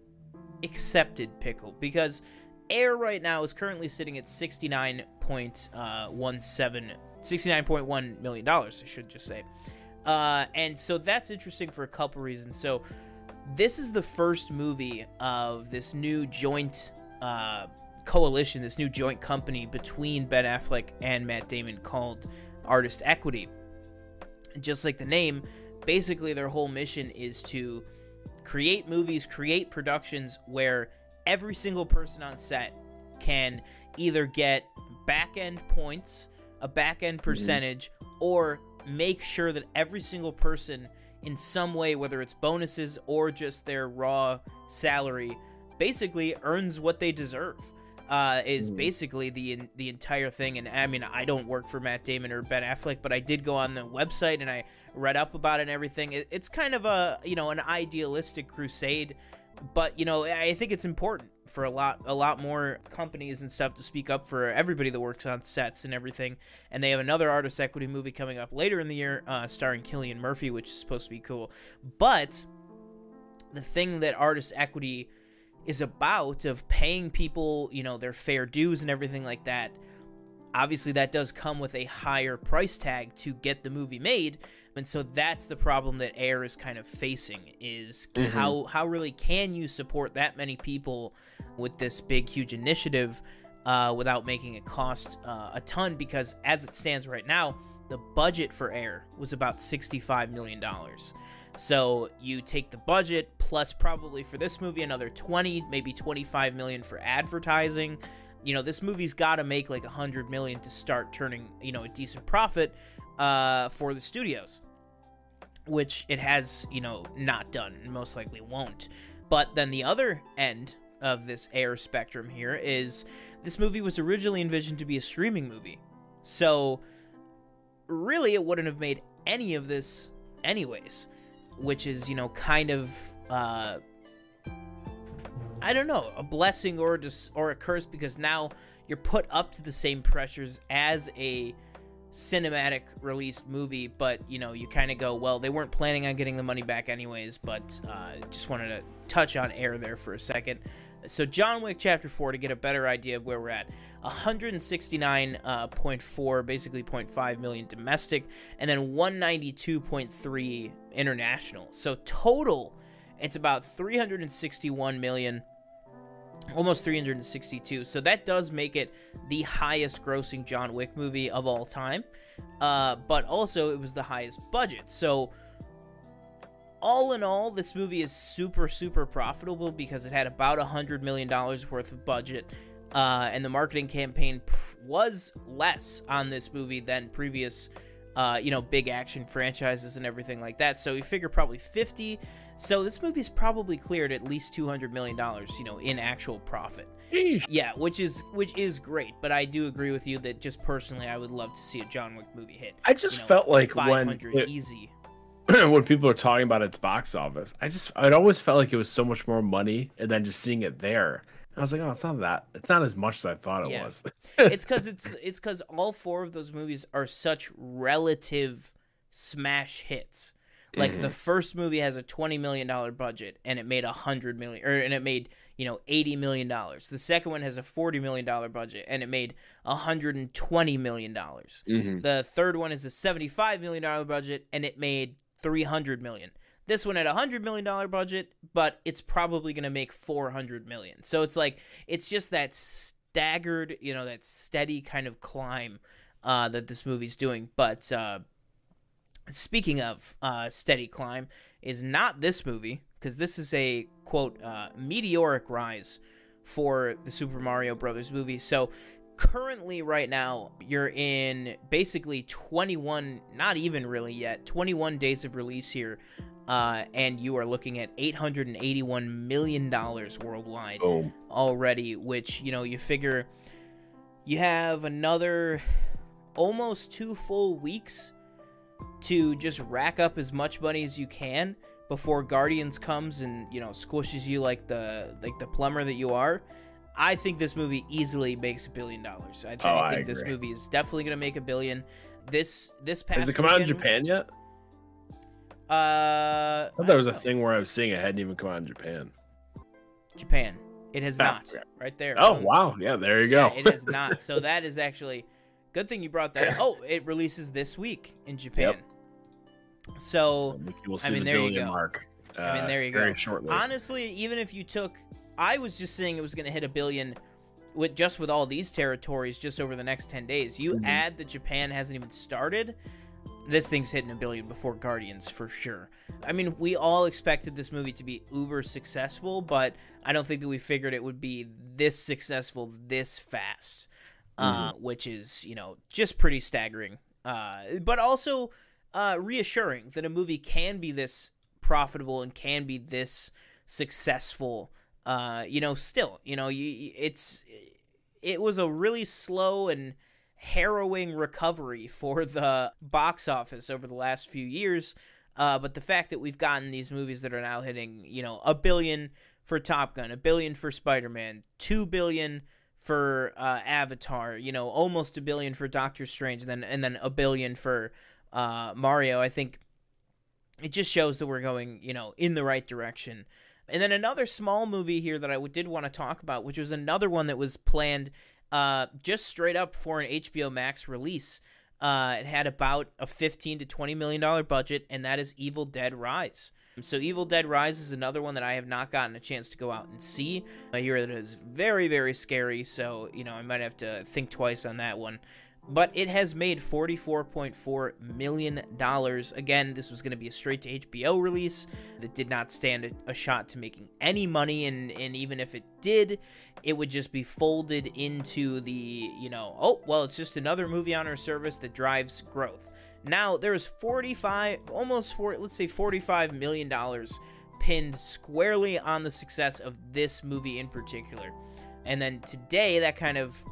accepted pickle because air right now is currently sitting at uh, 69.17 69.1 million dollars i should just say. Uh, and so that's interesting for a couple reasons. So this is the first movie of this new joint uh, coalition this new joint company between ben affleck and matt damon called artist equity. Just like the name basically their whole mission is to create movies, create productions where every single person on set can either get back end points, a back end mm-hmm. percentage, or make sure that every single person in some way, whether it's bonuses or just their raw salary, basically earns what they deserve. Uh, is Mm. basically the the entire thing. And I mean, I don't work for Matt Damon or Ben Affleck, but I did go on the website and I read up about it and everything. It, it's kind of a you know an idealistic crusade, but you know I think it's important for a lot a lot more companies and stuff to speak up for everybody that works on sets and everything. And they have another artist equity movie coming up later in the year, uh, starring Cillian Murphy, which is supposed to be cool. But the thing that artist equity is about of paying people, you know, their fair dues and everything like that. Obviously, that does come with a higher price tag to get the movie made, and so that's the problem that Air is kind of facing: is Mhm. how how really can you support that many people with this big, huge initiative uh, without making it cost uh, a ton? Because as it stands right now, the budget for Air was about sixty-five million dollars. So you take the budget plus probably for this movie another 20, maybe 25 million for advertising. You know, this movie's got to make like 100 million to start turning, you know, a decent profit uh, for the studios, which it has, you know, not done and most likely won't. But then the other end of this air spectrum here is this movie was originally envisioned to be a streaming movie. So really it wouldn't have made any of this anyways which is you know kind of uh i don't know a blessing or just or a curse because now you're put up to the same pressures as a cinematic released movie but you know you kind of go well they weren't planning on getting the money back anyways but uh, just wanted to touch on air there for a second. So john wick chapter 4 to get a better idea of where we're at 169.4 basically 0.5 million domestic and then 192.3 international. So total it's about 361 million almost 362 so that does make it the highest grossing john wick movie of all time. Uh, but also it was the highest budget. So all in all this movie is super super profitable because it had about a hundred million dollars worth of budget. Uh, and the marketing campaign was less on this movie than previous uh, you know big action franchises and everything like that. So we figure probably 50 so this movie's probably cleared at least 200 million dollars you know in actual profit. Yeah which is which is great but i do agree with you that just personally i would love to see a john wick movie hit I just you know, felt like when 500 it- easy. when people are talking about its box office, I just it always felt like it was so much more money, and then just seeing it there, I was like, oh, it's not that. It's not as much as I thought it Yeah. was. it's because it's it's because all four of those movies are such relative smash hits. Like the first movie has a twenty million dollar budget and it made a hundred million, or and it made you know eighty million dollars. The second one has a forty million dollar budget and it made a hundred and twenty million dollars. Mhm. The third one is a seventy-five million dollar budget, and it made three hundred million. This one had a hundred million dollar budget, but it's probably gonna make four hundred million. So it's like it's just that staggered, you know, that steady kind of climb uh, that this movie's doing. But uh, speaking of uh, steady climb, is not this movie because this is a quote uh, meteoric rise for the Super Mario Brothers movie. So currently right now you're in basically 21 not even really yet 21 days of release here uh, and you are looking at 881 million dollars worldwide already which you know you figure you have another almost two full weeks to just rack up as much money as you can before guardians comes and you know squishes you like the like the plumber that you are. I think this movie easily makes a billion dollars. I, th- Oh, I I think this movie is definitely gonna make a billion. This this past Has it come out in Japan yet? Uh I thought there was a know. thing where I was seeing it hadn't even come out in Japan. japan it has Ah, not okay. right there Oh wow, yeah, there you go. Yeah, has not. So that is actually good thing you brought that. up. Oh, it releases this week in Japan. So we'll I mean, the there you go. mark. I mean, uh, there you very go. Shortly. honestly, even if you took, I was just saying it was going to hit a billion with just with all these territories just over the next ten days. You Mhm. add that Japan hasn't even started. This thing's hitting a billion before Guardians for sure. I mean, we all expected this movie to be uber successful, but I don't think that we figured it would be this successful this fast. Uh, which is, you know, just pretty staggering. Uh, but also uh, reassuring that a movie can be this profitable and can be this successful. Uh, you know, still, you know, you, it's it was a really slow and harrowing recovery for the box office over the last few years. Uh, but the fact that we've gotten these movies that are now hitting, you know, a billion for Top Gun, a billion for Spider Man, two billion for uh, Avatar, you know, almost a billion for Doctor Strange, and then and then a billion for uh, Mario. I think it just shows that we're going, you know, in the right direction. And then another small movie here that I did want to talk about, which was another one that was planned uh, just straight up for an HBO Max release. Uh, it had about a 15 to 20 million dollar budget, and that is Evil Dead Rise. So Evil Dead Rise is another one that I have not gotten a chance to go out and see. I hear that it is very, very scary, so you know I might have to think twice on that one but it has made $44.4 million. Again, this was going to be a straight to HBO release that did not stand a, shot to making any money, and, and even if it did, it would just be folded into the, you know, oh, well, it's just another movie on our service that drives growth. Now, there is 45, almost four, let's say $45 million pinned squarely on the success of this movie in particular. And then today, that kind of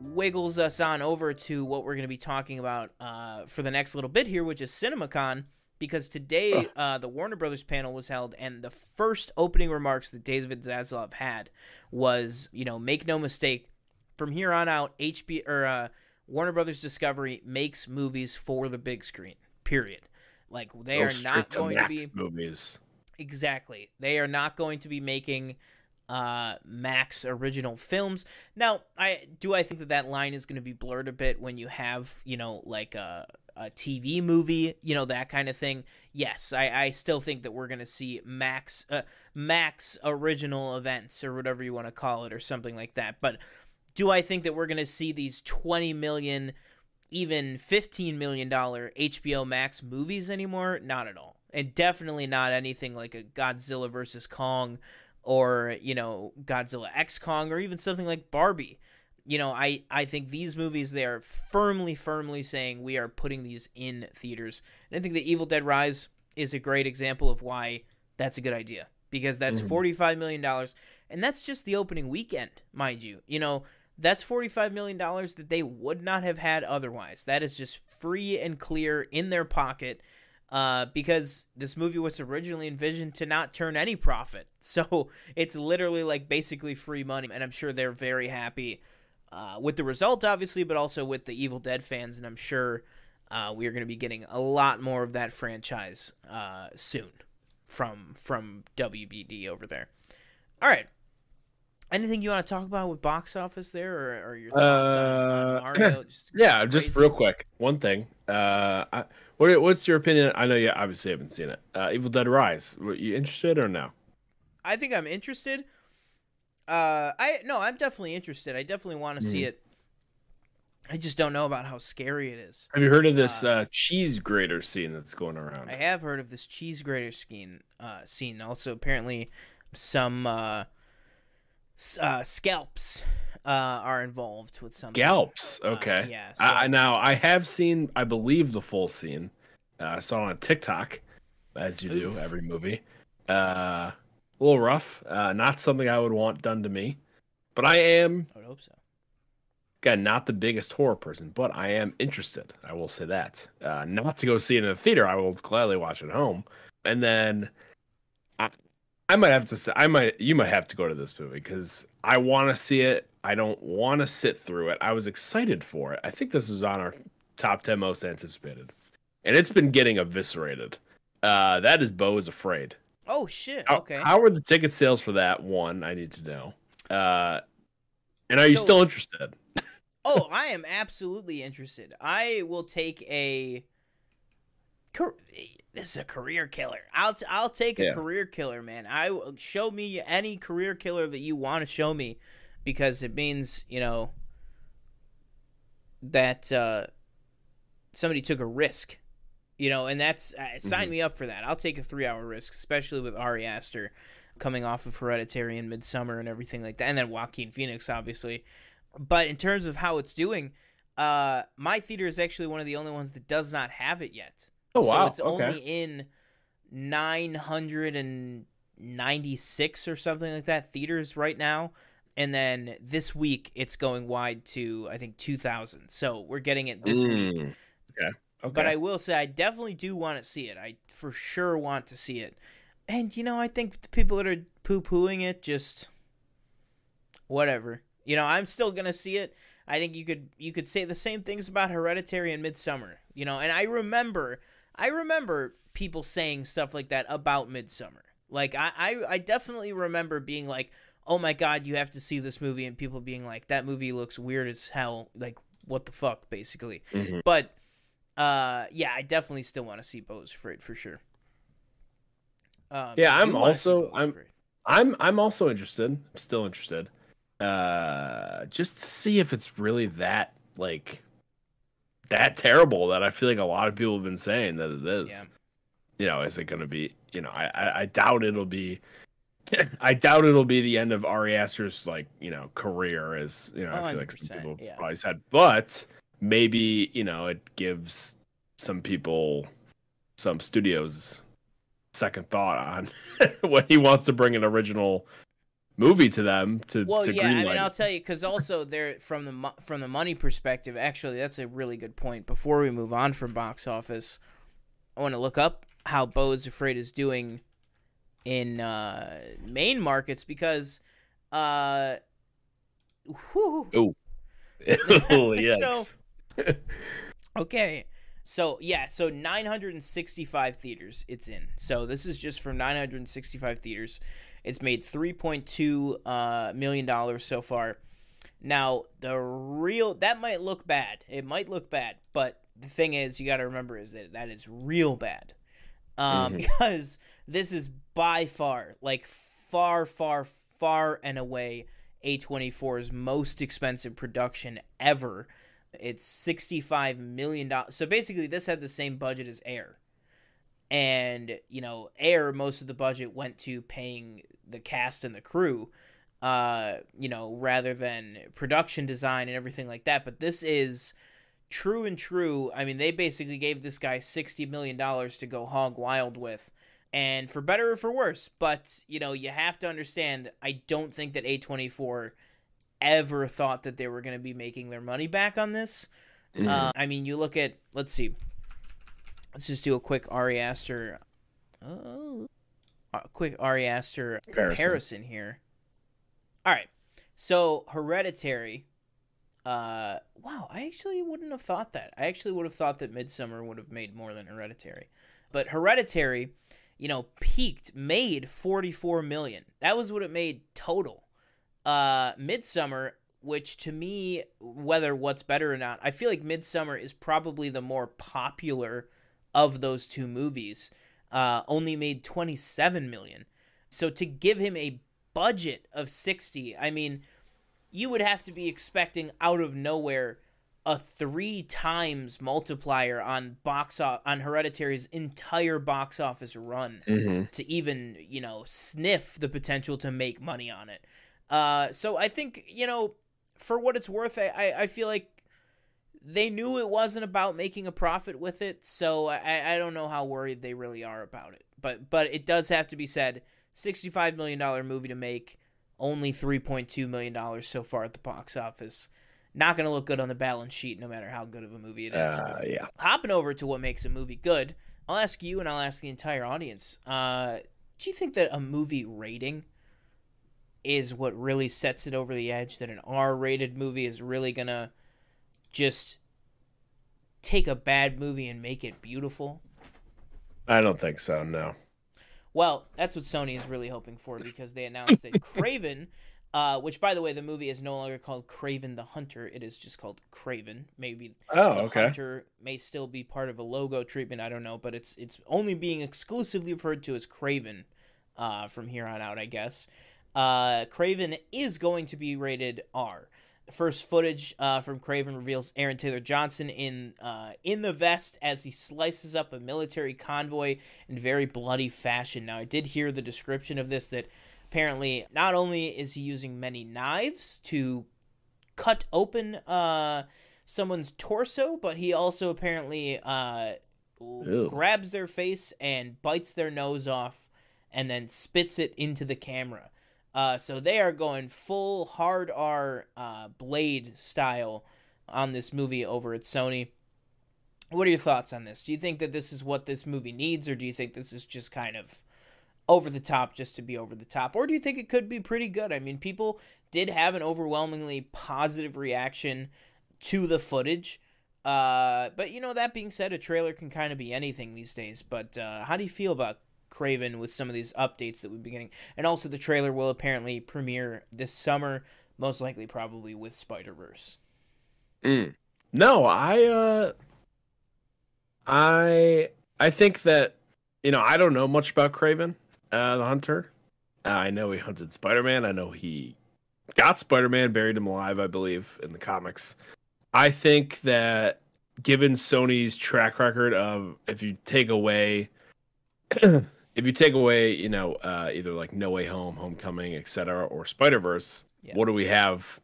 wiggles us on over to what we're going to be talking about uh, for the next little bit here, which is CinemaCon. Because today, uh, the Warner Brothers panel was held, and the first opening remarks that David Zaslav had was, you know, make no mistake, from here on out, HB or uh, Warner Brothers Discovery makes movies for the big screen. Period. Like they Go are not going to be movies. Exactly. They are not going to be making uh, Max original films. Now, I do I think that that line is going to be blurred a bit when you have you know like a, a TV movie, you know that kind of thing. Yes, I, I still think that we're going to see Max uh, Max original events or whatever you want to call it or something like that. But do I think that we're going to see these twenty million, even fifteen million dollar HBO Max movies anymore? Not at all, and definitely not anything like a Godzilla versus Kong or you know Godzilla X Kong or even something like Barbie. You know, I I think these movies they are firmly firmly saying we are putting these in theaters. And I think the Evil Dead Rise is a great example of why that's a good idea because that's mm-hmm. 45 million dollars and that's just the opening weekend, mind you. You know, that's $45 million that they would not have had otherwise. That is just free and clear in their pocket uh, because this movie was originally envisioned to not turn any profit. So it's literally like basically free money. And I'm sure they're very happy uh, with the result, obviously, but also with the Evil Dead fans. And I'm sure uh, we are going to be getting a lot more of that franchise uh, soon from from WBD over there. All right. Anything you want to talk about with box office there, or, or your thoughts on, on uh, Mario? Just yeah, crazy? just real quick. One thing. Uh, I, what, what's your opinion? I know you obviously haven't seen it. Uh, Evil Dead Rise. Were you interested or no? I think I'm interested. Uh, I no, I'm definitely interested. I definitely want to mm. see hmm. it. I just don't know about how scary it is. Have you heard of this uh, uh, cheese grater scene that's going around? I have heard of this cheese grater scene. Uh, scene. Also, apparently, some uh, uh, scalps uh, are involved with some scalps. Uh, okay, uh, yeah. So. I, now I have seen, I believe, the full scene. Uh, I saw it on TikTok, as you Oof. do every movie. Uh, a little rough. Uh, not something I would want done to me, but I am. I would hope so. Again, not the biggest horror person, but I am interested. I will say that. Uh, not to go see it in the theater. I will gladly watch it at home. And then I might have to. I might. You might have to go to this movie because I want to see it. I don't want to sit through it. I was excited for it. I think this was on our top ten most anticipated, and it's been getting eviscerated. Uh, that is Beau is Afraid. Oh shit! Okay. How, how are the ticket sales for that? One, I need to know. Uh, and are you still interested? oh, I am absolutely interested. I will take a this is a career killer. I'll t- I'll take a yeah. career killer, man. I show me any career killer that you want to show me, because it means you know that uh, somebody took a risk, you know, and that's uh, sign mm-hmm. me up for that. I'll take a three hour risk, especially with Ari Aster coming off of Hereditary and Midsommar and everything like that, and then Joaquin Phoenix, obviously. But in terms of how it's doing, uh, my theater is actually one of the only ones that does not have it yet. Oh wow! So it's okay. only in nine hundred and ninety six or something like that theaters right now. and then this week it's going wide to I think 2,000. So we're getting it this week. Mm. Okay. Okay. But I will say I definitely do want to see it. I for sure want to see it. And you know, I think the people that are poo pooing it just whatever. You know, I'm still gonna see it. I think you could you could say the same things about Hereditary and Midsommar. You know, and I remember I remember people saying stuff like that about Midsommar. Like I, I, I definitely remember being like, Oh my god, you have to see this movie and people being like, That movie looks weird as hell, like what the fuck, basically. Mhm. But uh yeah, I definitely still want to see Beau's for sure. Um, Yeah, I'm also- I'm-. I'm I'm also interested. I'm Still interested. Uh just to see if it's really that like that terrible that I feel like a lot of people have been saying that it is. Yeah. You know, is it gonna be you know, I I, I doubt it'll be I doubt it'll be the end of Ari Aster's like, you know, career as you know, I feel like some oh, people yeah. probably said. But maybe, you know, it gives some people some studios second thought on when he wants to bring an original movie to them to Well, to yeah, I mean, I'll tell you because also they're from the from the money perspective, actually, that's a really good point. Before we move on from box office, I want to look up how Beau is Afraid is doing in uh, main markets because, uh, oh yes. Okay. So, yeah, so 965 theaters it's in. So, this is just from 965 theaters. It's made 3.2 uh, million dollars so far. Now, the real that might look bad. It might look bad, but the thing is you got to remember is that that is real bad. Um Mhm. because this is by far like far far far and away A24's most expensive production ever. It's sixty-five million dollars. So basically, this had the same budget as Air, and you know, Air most of the budget went to paying the cast and the crew, uh, you know, rather than production design and everything like that. But this is true and true. I mean, they basically gave this guy sixty million dollars to go hog wild with. And for better or for worse, but you know, you have to understand. I don't think that A24 ever thought that they were going to be making their money back on this. Mhm. Uh, I mean, you look at let's see, let's just do a quick Ari Aster, uh, a quick Ari Aster Comparison. comparison here. All right, so Hereditary. Uh, wow, I actually wouldn't have thought that. I actually would have thought that Midsommar would have made more than Hereditary, but Hereditary, you know, peaked, made forty four million. That was what it made total uh midsommar which to me whether what's better or not i feel like midsommar is probably the more popular of those two movies uh only made 27 million so to give him a budget of 60 i mean you would have to be expecting out of nowhere a three times multiplier on box o- on hereditary's entire box office run Mhm. to even you know sniff the potential to make money on it. Uh, so I think you know, for what it's worth, I, I, I feel like they knew it wasn't about making a profit with it. So I, I don't know how worried they really are about it. But but it does have to be said, sixty five million dollar movie to make, only three point two million dollars so far at the box office. Not gonna look good on the balance sheet, no matter how good of a movie it is Uh, yeah. hopping over to what makes a movie good, I'll ask you and I'll ask the entire audience. Uh, do you think that a movie rating is what really sets it over the edge? That an R-rated movie is really gonna just take a bad movie and make it beautiful? I don't think so, no. Well, that's what Sony is really hoping for because they announced that Kraven, uh, which by the way, the movie is no longer called Kraven the Hunter. It is just called Kraven. Maybe Oh, the okay. hunter may still be part of a logo treatment. I don't know, but it's it's only being exclusively referred to as Kraven uh, from here on out, I guess. Uh, Kraven is going to be rated R. First footage uh, from Kraven reveals Aaron Taylor Johnson in uh, in the vest as he slices up a military convoy in very bloody fashion. Now, I did hear the description of this that apparently not only is he using many knives to cut open uh, someone's torso, but he also apparently uh, grabs their face and bites their nose off and then spits it into the camera. Uh, so they are going full hard R uh, Blade style on this movie over at Sony. What are your thoughts on this? Do you think that this is what this movie needs, or do you think this is just kind of over the top just to be over the top? Or do you think it could be pretty good? I mean, people did have an overwhelmingly positive reaction to the footage. Uh, but you know, that being said, a trailer can kind of be anything these days. But uh, how do you feel about Kraven with some of these updates that we've been getting? And also, the trailer will apparently premiere this summer, most likely, probably with Spider Verse. Mm. No, I, uh, I, I think that you know I don't know much about Kraven, uh, the Hunter. Uh, I know he hunted Spider Man. I know he got Spider Man, buried him alive, I believe, in the comics. I think that given Sony's track record of if you take away if you take away, you know, uh, either like No Way Home, Homecoming, etc., or Spider Verse, yeah. what do we have?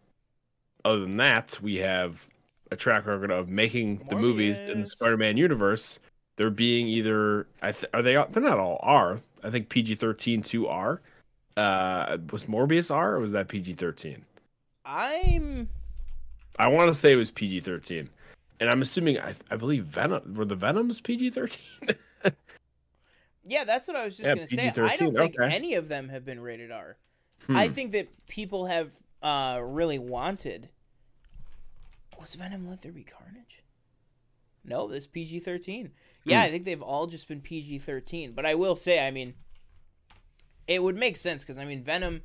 Other than that, we have a track record of making Morbius. the movies in the Spider-Man universe. They're being either I th- are they they're not all R. I think PG-13 to R. Uh, was Morbius R or was that PG-13? I'm I want to say it was PG thirteen, and I'm assuming I, I believe Venom were the Venoms PG thirteen. yeah, that's what I was just yeah, gonna PG-13, say. I don't think okay. any of them have been rated R. Hmm. I think that people have uh, really wanted. Was Venom Let There Be Carnage? No, this PG thirteen. Yeah, hmm. I think they've all just been PG thirteen. But I will say, I mean, it would make sense because I mean Venom.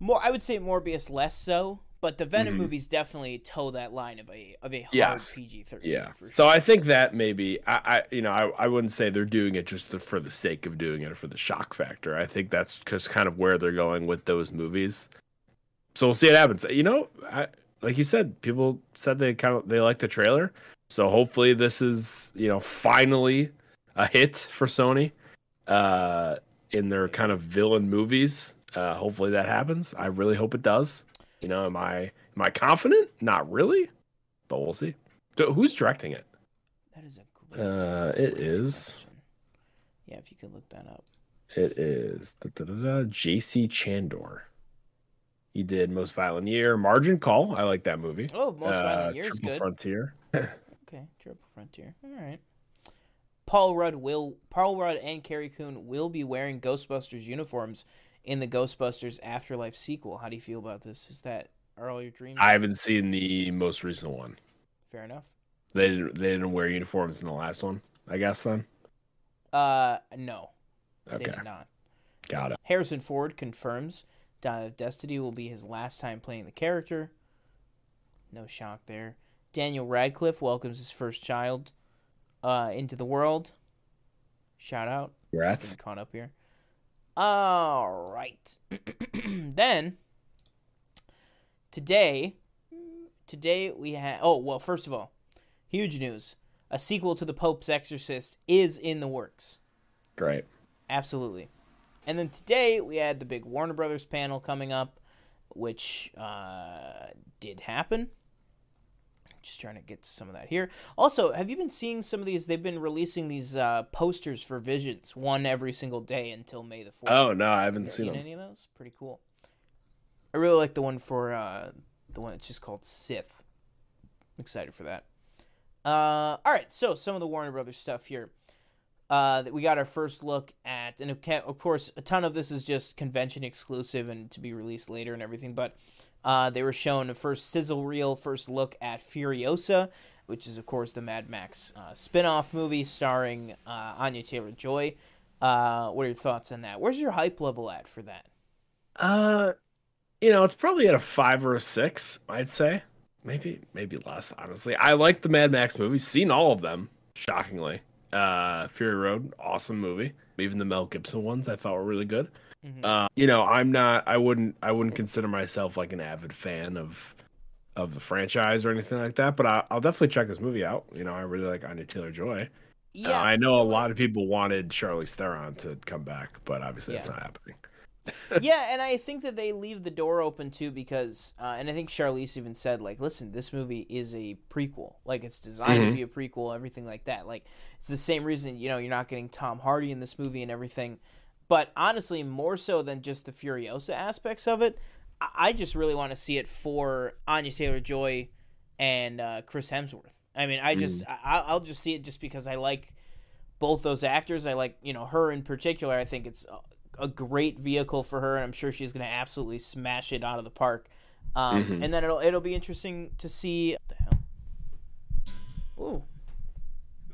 More, I would say Morbius less so but the Venom mm-hmm. movies definitely toe that line of a of a hard yes. PG thirteen. Yeah. Sure. So I think that maybe I, I you know I, I wouldn't say they're doing it just for the sake of doing it or for the shock factor. I think that's just kind of where they're going with those movies. So we'll see what happens. You know, I, like you said, people said they kind of they like the trailer. So hopefully this is you know finally a hit for Sony uh, in their kind of villain movies. Uh, hopefully that happens. I really hope it does. You know, am I am I confident? Not really, but we'll see. So who's directing it? That is a great. Uh, it is. Yeah, if you could look that up. It is J.C. Chandor. He did Most Violent Year, Margin Call. I like that movie. Oh, Most Violent uh, Year is good. Frontier. okay, Triple Frontier. All right. Paul Rudd will Paul Rudd and Carrie Coon will be wearing Ghostbusters uniforms in the Ghostbusters Afterlife sequel. How do you feel about this? Is that are your dreams? I haven't seen the most recent one. Fair enough. They didn't. They didn't wear uniforms in the last one. I guess then. Uh, no. Okay. They did not. Got it. Harrison Ford confirms Dial of Destiny will be his last time playing the character. No shock there. Daniel Radcliffe welcomes his first child uh, into the world. Shout out. Congrats. Caught up here. All right. then today, today we have. Oh well, first of all, huge news: a sequel to the Pope's Exorcist is in the works. Great. Absolutely. And then today we had the big Warner Brothers panel coming up, which uh, did happen. Just trying to get some of that here. Also, have you been seeing some of these? They've been releasing these uh, posters for Visions, one every single day until May the 4th. Oh, no, I haven't seen, seen any of those. Pretty cool. I really like the one for uh, the one that's just called Sith. I'm excited for that. Uh, all right, so some of the Warner Brothers stuff here. Uh, that we got our first look at, and of course, a ton of this is just convention exclusive and to be released later and everything. But uh, they were shown a first sizzle reel, first look at Furiosa, which is, of course, the Mad Max uh, spin off movie starring uh, Anya Taylor Joy. Uh, what are your thoughts on that? Where's your hype level at for that? Uh, you know, it's probably at a five or a six, I'd say. Maybe, maybe less, honestly. I like the Mad Max movies, seen all of them, shockingly. Uh, Fury Road, awesome movie. Even the Mel Gibson ones I thought were really good. Mm-hmm. Uh, you know, I'm not. I wouldn't. I wouldn't consider myself like an avid fan of of the franchise or anything like that. But I, will definitely check this movie out. You know, I really like Anya Taylor Joy. Yeah, uh, I know a lot of people wanted Charlize Theron to come back, but obviously yeah. that's not happening. Yeah, and I think that they leave the door open too because, uh, and I think Charlize even said like, "Listen, this movie is a prequel. Like, it's designed mm-hmm. to be a prequel, everything like that. Like, it's the same reason you know you're not getting Tom Hardy in this movie and everything." But honestly, more so than just the Furiosa aspects of it, I, I just really want to see it for Anya Taylor Joy and uh, Chris Hemsworth. I mean, I just I, I'll just see it just because I like both those actors. I like you know her in particular. I think it's a, great vehicle for her, and I'm sure she's going to absolutely smash it out of the park. Um, Mhm. And then it'll it'll be interesting to see. What the hell? Ooh,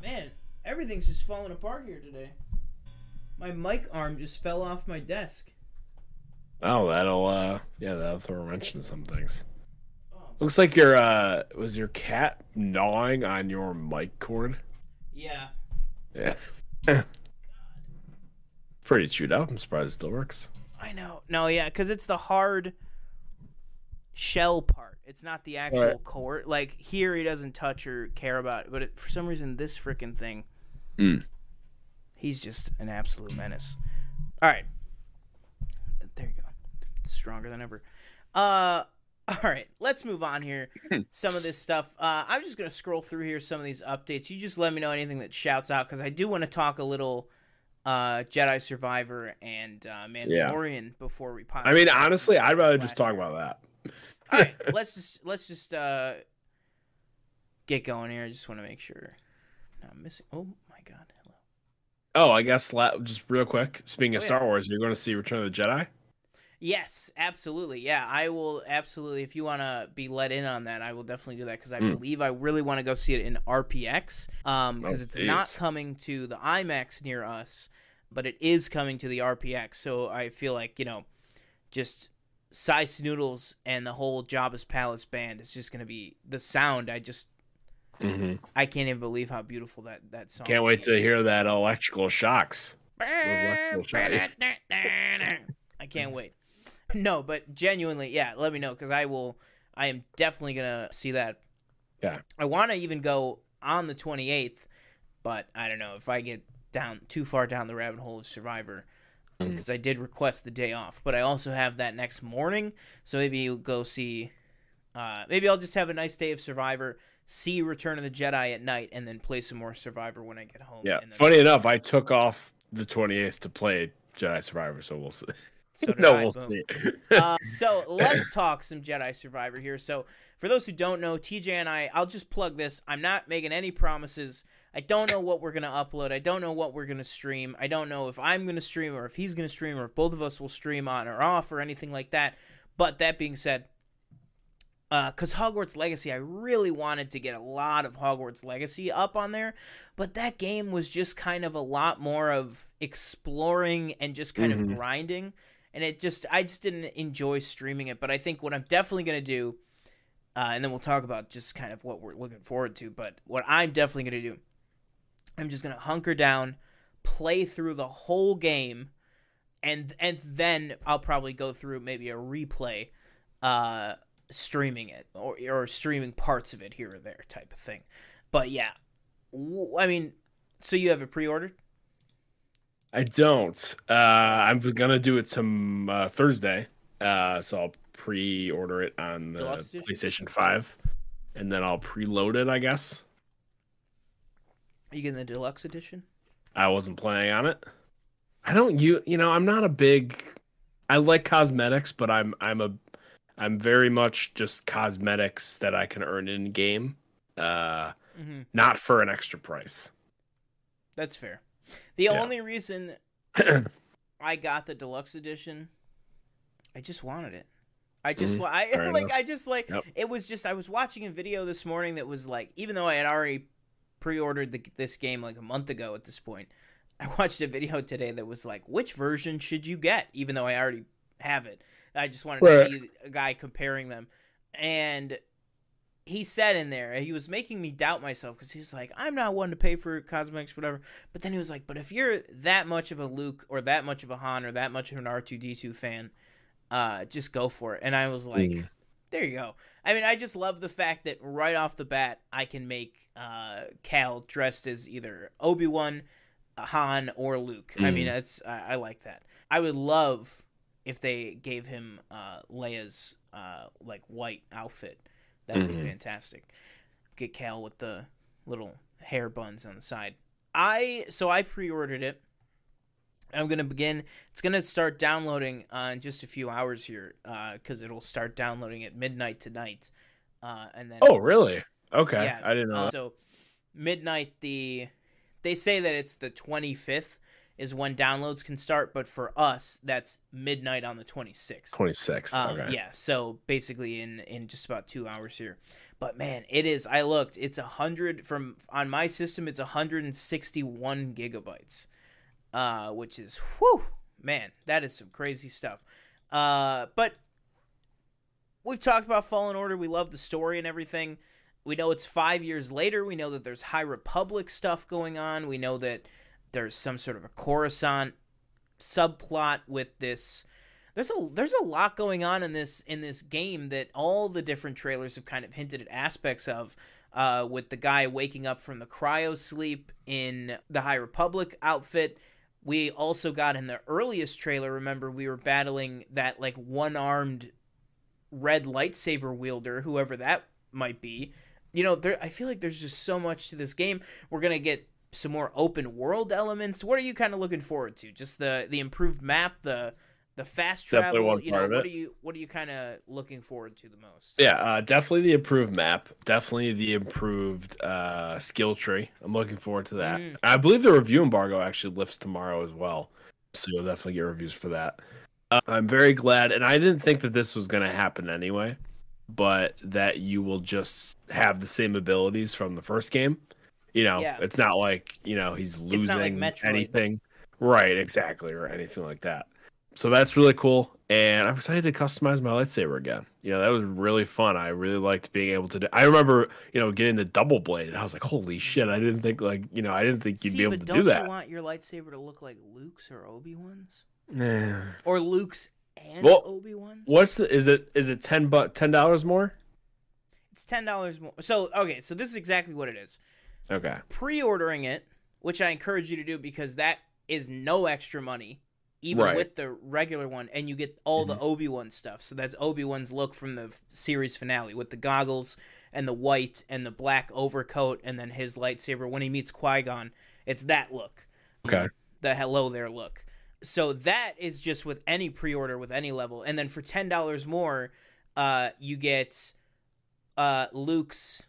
man, everything's just falling apart here today. My mic arm just fell off my desk. Oh, that'll uh, yeah, that'll throw a wrench into some things. Looks like your uh, was your cat gnawing on your mic cord? yeah. Yeah. Pretty chewed up. I'm surprised it still works. I know. No, yeah, because it's the hard shell part. It's not the actual Right. core. Like here, he doesn't touch or care about it, but it, for some reason, this freaking thing, Mm. he's just an absolute menace. All right, there you go. Stronger than ever. Uh, all right, let's move on here. some of this stuff. Uh, I'm just gonna scroll through here some of these updates. You just let me know anything that shouts out because I do want to talk a little. Uh, Jedi Survivor and uh, Mandalorian before we. I mean, honestly, I'd rather just talk about that. All right, let's just let's just uh get going here. I just want to make sure. No, I'm missing. Oh my god! Hello. Oh, I guess la- just real quick. Speaking of Oh, yeah. Star Wars, you're going to see Return of the Jedi. Yes, absolutely. Yeah, I will absolutely. If you want to be let in on that, I will definitely do that because I Mm. believe I really want to go see it in RPX. Um, because Oh, it's not coming to the IMAX near us, but it is coming to the RPX. So I feel like you know, just Sy Snootles and the whole Jabba's Palace band is just gonna be the sound. I just Mm-hmm. I can't even believe how beautiful that that song. Can't wait to be. hear that electrical shocks. I can't wait. No, but genuinely, yeah, let me know because I will. I am definitely gonna see that. Yeah. I want to even go on the 28th, but I don't know if I get down too far down the rabbit hole of Survivor Mm. because I did request the day off, but I also have that next morning, so maybe you go see. Uh, maybe I'll just have a nice day of Survivor, see Return of the Jedi at night, and then play some more Survivor when I get home. Yeah. Funny enough, I took off the 28th to play Jedi Survivor, so we'll see. So no, I, we'll boom. see. uh, so let's talk some Jedi Survivor here. So for those who don't know, TJ and I, I'll just plug this. I'm not making any promises. I don't know what we're gonna upload. I don't know what we're gonna stream. I don't know if I'm gonna stream or if he's gonna stream or if both of us will stream on or off or anything like that. But that being said, because Hogwarts Legacy, I really wanted to get a lot of Hogwarts Legacy up on there, but that game was just kind of a lot more of exploring and just kind Mhm. of grinding, and it just I just didn't enjoy streaming it. But I think what I'm definitely gonna do, uh, and then we'll talk about just kind of what we're looking forward to. But what I'm definitely gonna do, I'm just gonna hunker down, play through the whole game, and and then I'll probably go through maybe a replay uh streaming it or or streaming parts of it here or there type of thing. But yeah. I mean, so you have it pre-ordered? I don't. Uh, I'm gonna do it some uh, Thursday. Uh, so I'll pre-order it on the Deluxe edition? PlayStation Five, and then I'll preload it. I guess Are you getting the deluxe edition? I wasn't planning on it. I don't. You you know I'm not a big. I like cosmetics, but I'm I'm a I'm very much just cosmetics that I can earn in game. Uh, Mm-hmm. not for an extra price. That's fair. The Yeah. only reason I got the deluxe edition, I just wanted it. I just Mhm. I Fair like enough. I just like Yep. it was just I was watching a video this morning that was like even though I had already pre-ordered the, this game like a month ago at this point, I watched a video today that was like which version should you get even though I already have it. I just wanted Right. to see a guy comparing them and he said in there he was making me doubt myself because he was like i'm not one to pay for cosmetics whatever. But then he was like but if you're that much of a luke or that much of a han or that much of an r2d2 fan uh just go for it. And i was like Mm. there you go. I mean i just love the fact that right off the bat i can make uh cal dressed as either obi-wan han or luke. I mean Mm. that's I, I like that. I would love if they gave him uh leia's uh like white outfit that would be Mhm. fantastic. Get Cal with the little hair buns on the side. I so I pre-ordered it. I'm gonna begin. It's gonna start downloading uh, in just a few hours here, because uh, it'll start downloading at midnight tonight, uh, and then. Oh, really? Okay, yeah, I didn't know. Uh, so, midnight. The they say that it's the 25th is when downloads can start, but for us, that's midnight on the 26th. 26th. Um, okay. Yeah. So basically, in in just about two hours here. But man, it is. I looked. It's a hundred from on my system. It's 161 gigabytes, uh, which is whew, man, that is some crazy stuff. Uh, but we've talked about Fallen Order. We love the story and everything. We know it's five years later. We know that there's High Republic stuff going on. We know that there's some sort of a Coruscant subplot with this there's a there's a lot going on in this in this game that all the different trailers have kind of hinted at aspects of uh, with the guy waking up from the cryo sleep in the High Republic outfit. We also got in the earliest trailer, remember we were battling that like one-armed red lightsaber wielder, whoever that might be. You know, there I feel like there's just so much to this game. We're to get some more open world elements. What are you kind of looking forward to? Just the the improved map, the the fast travel. you know, what are you what are you kind of looking forward to the most? Yeah, uh, definitely the improved map. Definitely the improved uh, skill tree. I'm looking forward to that. Mm. I believe the review embargo actually lifts tomorrow as well, so you'll definitely get reviews for that. Uh, I'm very glad, and I didn't think that this was going to happen anyway, but that you will just have the same abilities from the first game you know, yeah. it's not like you know he's losing like anything, right? Exactly, or anything like that. So that's really cool, and I'm excited to customize my lightsaber again. You know, that was really fun. I really liked being able to do. I remember, you know, getting the double blade, and I was like, "Holy shit!" I didn't think like, you know, I didn't think you'd See, be able to do that. Don't you want your lightsaber to look like Luke's or Obi Wan's? Yeah. Or Luke's and well, Obi Wan's? What's the? Is it is it ten but ten dollars more? It's ten dollars more. So okay, so this is exactly what it is. Okay. Pre-ordering it, which I encourage you to do because that is no extra money, even right. with the regular one, and you get all mm-hmm. the Obi Wan stuff. So that's Obi Wan's look from the series finale with the goggles and the white and the black overcoat, and then his lightsaber when he meets Qui Gon. It's that look. Okay. The hello there look. So that is just with any pre-order with any level, and then for ten dollars more, uh, you get uh, Luke's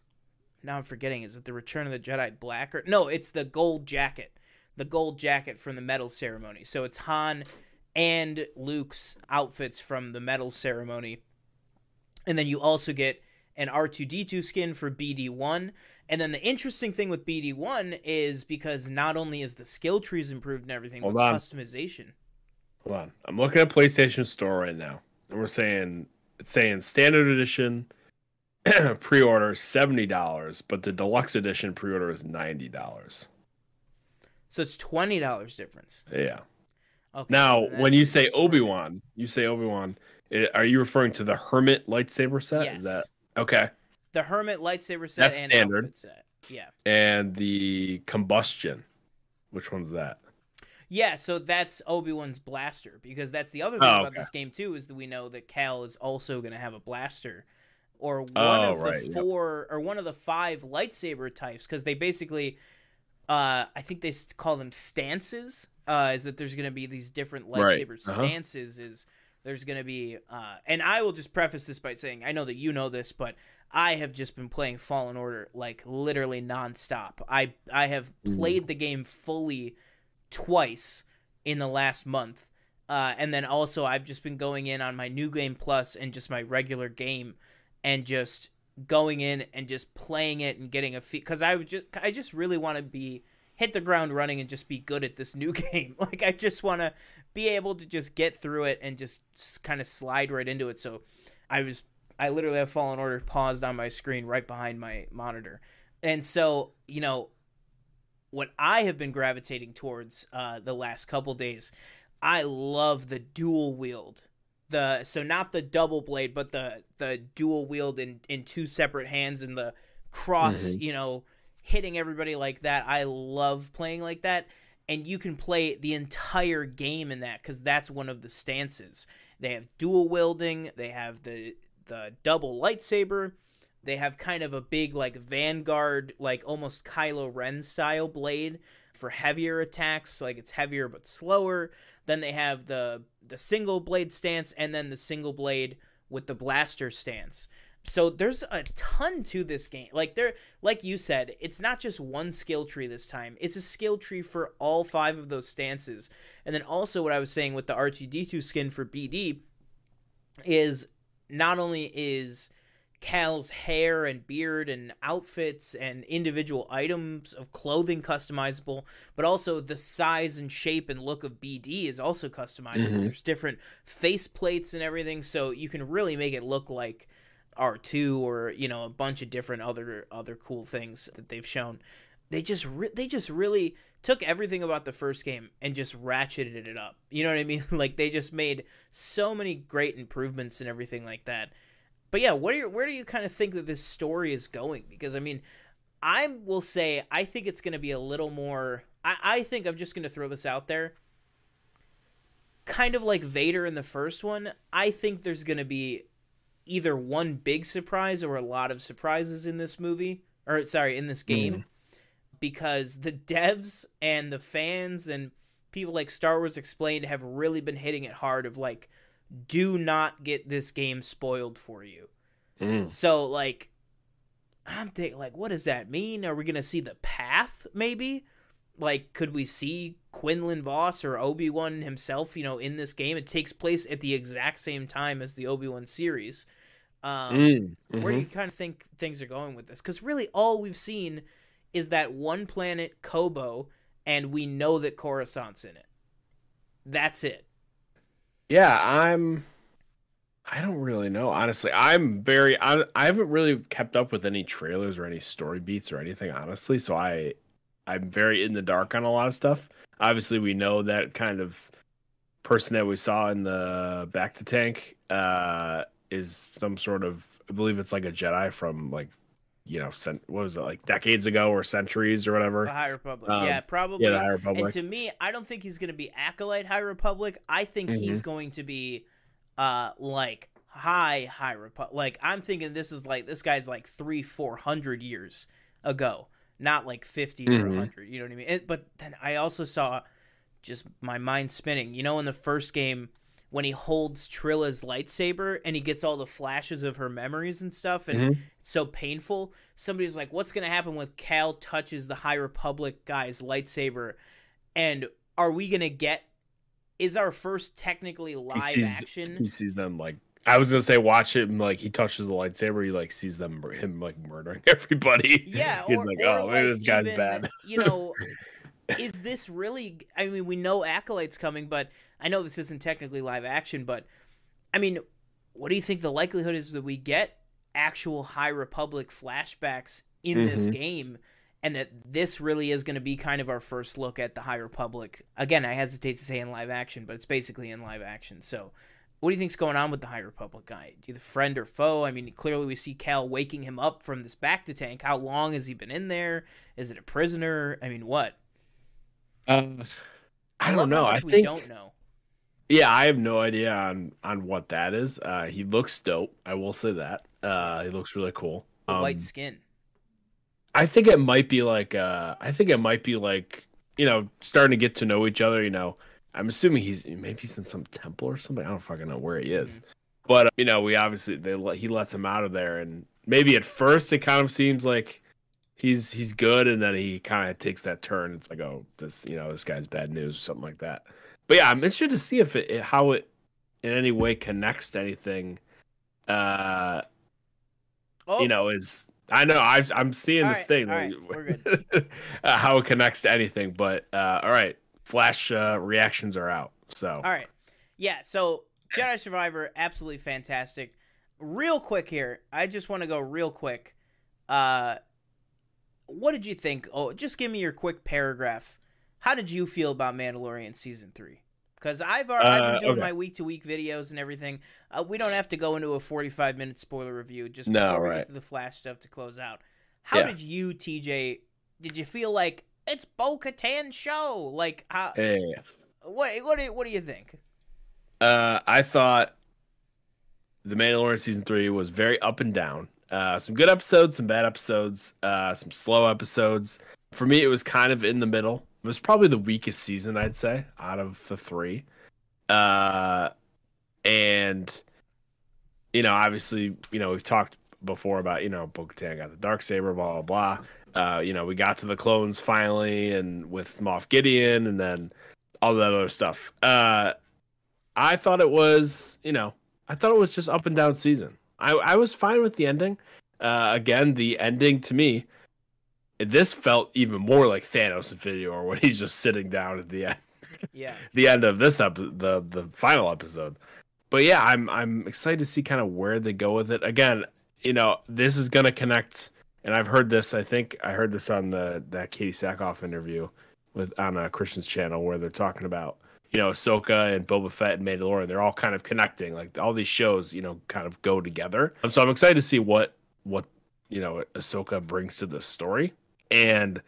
now I'm forgetting. Is it the Return of the Jedi Black or no? It's the gold jacket, the gold jacket from the medal ceremony. So it's Han and Luke's outfits from the medal ceremony, and then you also get an R2D2 skin for BD1. And then the interesting thing with BD1 is because not only is the skill trees improved and everything, Hold but on. customization. Hold on. I'm looking at PlayStation Store right now. And we're saying it's saying standard edition pre-order is seventy dollars, but the deluxe edition pre-order is ninety dollars. So it's twenty dollars difference. Yeah. Okay. Now, when you say Obi Wan, you say Obi Wan. Are you referring to the Hermit lightsaber set? Yes. Is that okay? The Hermit lightsaber set That's and standard set. Yeah. And the combustion. Which one's that? Yeah, so that's Obi Wan's blaster because that's the other thing oh, about this game too is that we know that Cal is also going to have a blaster or one oh, of right, the four yep. or one of the five lightsaber types because they basically uh, I think they call them stances. Uh, is that there's going to be these different lightsaber right. uh-huh. stances? Is there's going to be, uh, and I will just preface this by saying I know that you know this, but I have just been playing Fallen Order like literally nonstop. I I have mm. played the game fully twice in the last month, uh, and then also I've just been going in on my new game plus and just my regular game and just going in and just playing it and getting a feel because I would just I just really want to be hit the ground running and just be good at this new game. Like I just want to be able to just get through it and just kind of slide right into it. So I was I literally have Fallen Order paused on my screen right behind my monitor. And so, you know, what I have been gravitating towards uh, the last couple days, I love the dual wield the so not the double blade, but the the dual wield in in two separate hands and the cross, mm-hmm. you know, hitting everybody like that. I love playing like that. And you can play the entire game in that because that's one of the stances. They have dual wielding. They have the the double lightsaber. They have kind of a big like Vanguard, like almost Kylo Ren style blade for heavier attacks, like it's heavier but slower. Then they have the the single blade stance and then the single blade with the blaster stance. So there's a ton to this game. Like there like you said, it's not just one skill tree this time. It's a skill tree for all five of those stances. And then also what I was saying with the R2D2 skin for BD is not only is Cal's hair and beard and outfits and individual items of clothing customizable, but also the size and shape and look of BD is also customizable. Mm-hmm. There's different face plates and everything, so you can really make it look like R2 or, you know, a bunch of different other other cool things that they've shown. They just re- they just really took everything about the first game and just ratcheted it up. You know what I mean? like they just made so many great improvements and everything like that but yeah, what are your, where do you kind of think that this story is going? Because I mean, I will say I think it's going to be a little more. I, I think I'm just going to throw this out there. Kind of like Vader in the first one, I think there's going to be either one big surprise or a lot of surprises in this movie, or sorry, in this game, mm. because the devs and the fans and people like Star Wars Explained have really been hitting it hard of like do not get this game spoiled for you. Mm. So like I'm thinking like what does that mean? Are we going to see the path maybe? Like could we see Quinlan Vos or Obi-Wan himself, you know, in this game? It takes place at the exact same time as the Obi-Wan series. Um, mm. mm-hmm. Where do you kind of think things are going with this? Because really, all we've seen is that one planet, Koboh, and we know that Coruscant's in it. That's it yeah, I'm. I don't really know, honestly. I'm very. I, I haven't really kept up with any trailers or any story beats or anything, honestly. So I, I'm very in the dark on a lot of stuff. Obviously, we know that kind of person that we saw in the bacta tank uh, is some sort of. I believe it's like a Jedi from like you know, cent- what was it like decades ago or centuries or whatever? The High Republic. Um, yeah, probably. Yeah, the High Republic. And to me, I don't think he's going to be acolyte High Republic. I think mm-hmm. he's going to be uh like high High Republic. Like I'm thinking this is like this guy's like 3 400 years ago, not like 50 mm-hmm. or 100, you know what I mean? It, but then I also saw just my mind spinning. You know in the first game when he holds Trilla's lightsaber and he gets all the flashes of her memories and stuff and mm-hmm. it's so painful. Somebody's like, What's gonna happen when Cal touches the High Republic guy's lightsaber? And are we gonna get is our first technically live he sees, action? He sees them like I was gonna say watch it and like he touches the lightsaber, he like sees them him like murdering everybody. Yeah, he's or, like, oh, like, this guy's even, bad. You know, is this really? I mean, we know acolytes coming, but I know this isn't technically live action. But I mean, what do you think the likelihood is that we get actual High Republic flashbacks in mm-hmm. this game? And that this really is going to be kind of our first look at the High Republic. Again, I hesitate to say in live action, but it's basically in live action. So, what do you think's going on with the High Republic guy? Do you the friend or foe? I mean, clearly we see Cal waking him up from this bacta tank. How long has he been in there? Is it a prisoner? I mean, what? Um, I, I don't know. I think we don't know. Yeah, I have no idea on on what that is. Uh, he looks dope. I will say that. Uh, he looks really cool. The um, white skin. I think it might be like. Uh, I think it might be like you know starting to get to know each other. You know, I'm assuming he's maybe he's in some temple or something. I don't fucking know where he is. Mm-hmm. But uh, you know, we obviously they he lets him out of there, and maybe at first it kind of seems like he's he's good, and then he kind of takes that turn. It's like, oh, this you know this guy's bad news or something like that. But yeah, I'm interested to see if it, how it in any way connects to anything. Uh, oh. you know, is I know i am seeing all this right, thing right, uh, how it connects to anything, but uh, all right, Flash uh, reactions are out. So all right, yeah. So Jedi Survivor, absolutely fantastic. Real quick here, I just want to go real quick. Uh, what did you think? Oh, just give me your quick paragraph. How did you feel about Mandalorian season three? Because I've, uh, I've been uh, doing okay. my week to week videos and everything. Uh, we don't have to go into a forty five minute spoiler review just before no, right. we get to the Flash stuff to close out. How yeah. did you, TJ? Did you feel like it's Bo Katan show? Like how? Yeah. What what do, what do you think? Uh, I thought the Mandalorian season three was very up and down. Uh, some good episodes, some bad episodes, uh, some slow episodes. For me, it was kind of in the middle. It was probably the weakest season, I'd say, out of the three. Uh, and you know, obviously, you know, we've talked before about you know, Bo-Katan got the dark saber, blah blah blah. Uh, you know, we got to the clones finally, and with Moff Gideon, and then all that other stuff. Uh, I thought it was, you know, I thought it was just up and down season. I I was fine with the ending. Uh, again, the ending to me, this felt even more like Thanos Infinity War when he's just sitting down at the end. Yeah. the end of this up the the final episode. But yeah, I'm I'm excited to see kind of where they go with it. Again, you know, this is gonna connect and I've heard this, I think I heard this on the that Katee Sackhoff interview with on a Christian's channel where they're talking about you know, Ahsoka and Boba Fett and Mandalorian, they're all kind of connecting. Like all these shows, you know, kind of go together. So I'm excited to see what what you know Ahsoka brings to the story, and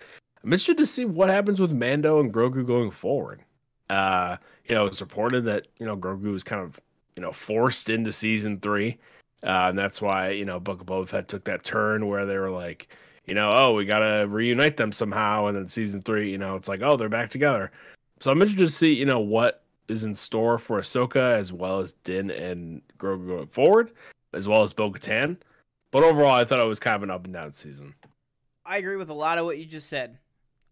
I'm interested to see what happens with Mando and Grogu going forward. Uh, you know, it's reported that you know Grogu was kind of you know forced into season three, uh, and that's why you know Book of Boba Fett took that turn where they were like, you know, oh, we gotta reunite them somehow, and then season three, you know, it's like, oh, they're back together. So I'm interested to see, you know, what is in store for Ahsoka as well as Din and Grogu going forward, as well as Bo Katan. But overall, I thought it was kind of an up and down season. I agree with a lot of what you just said.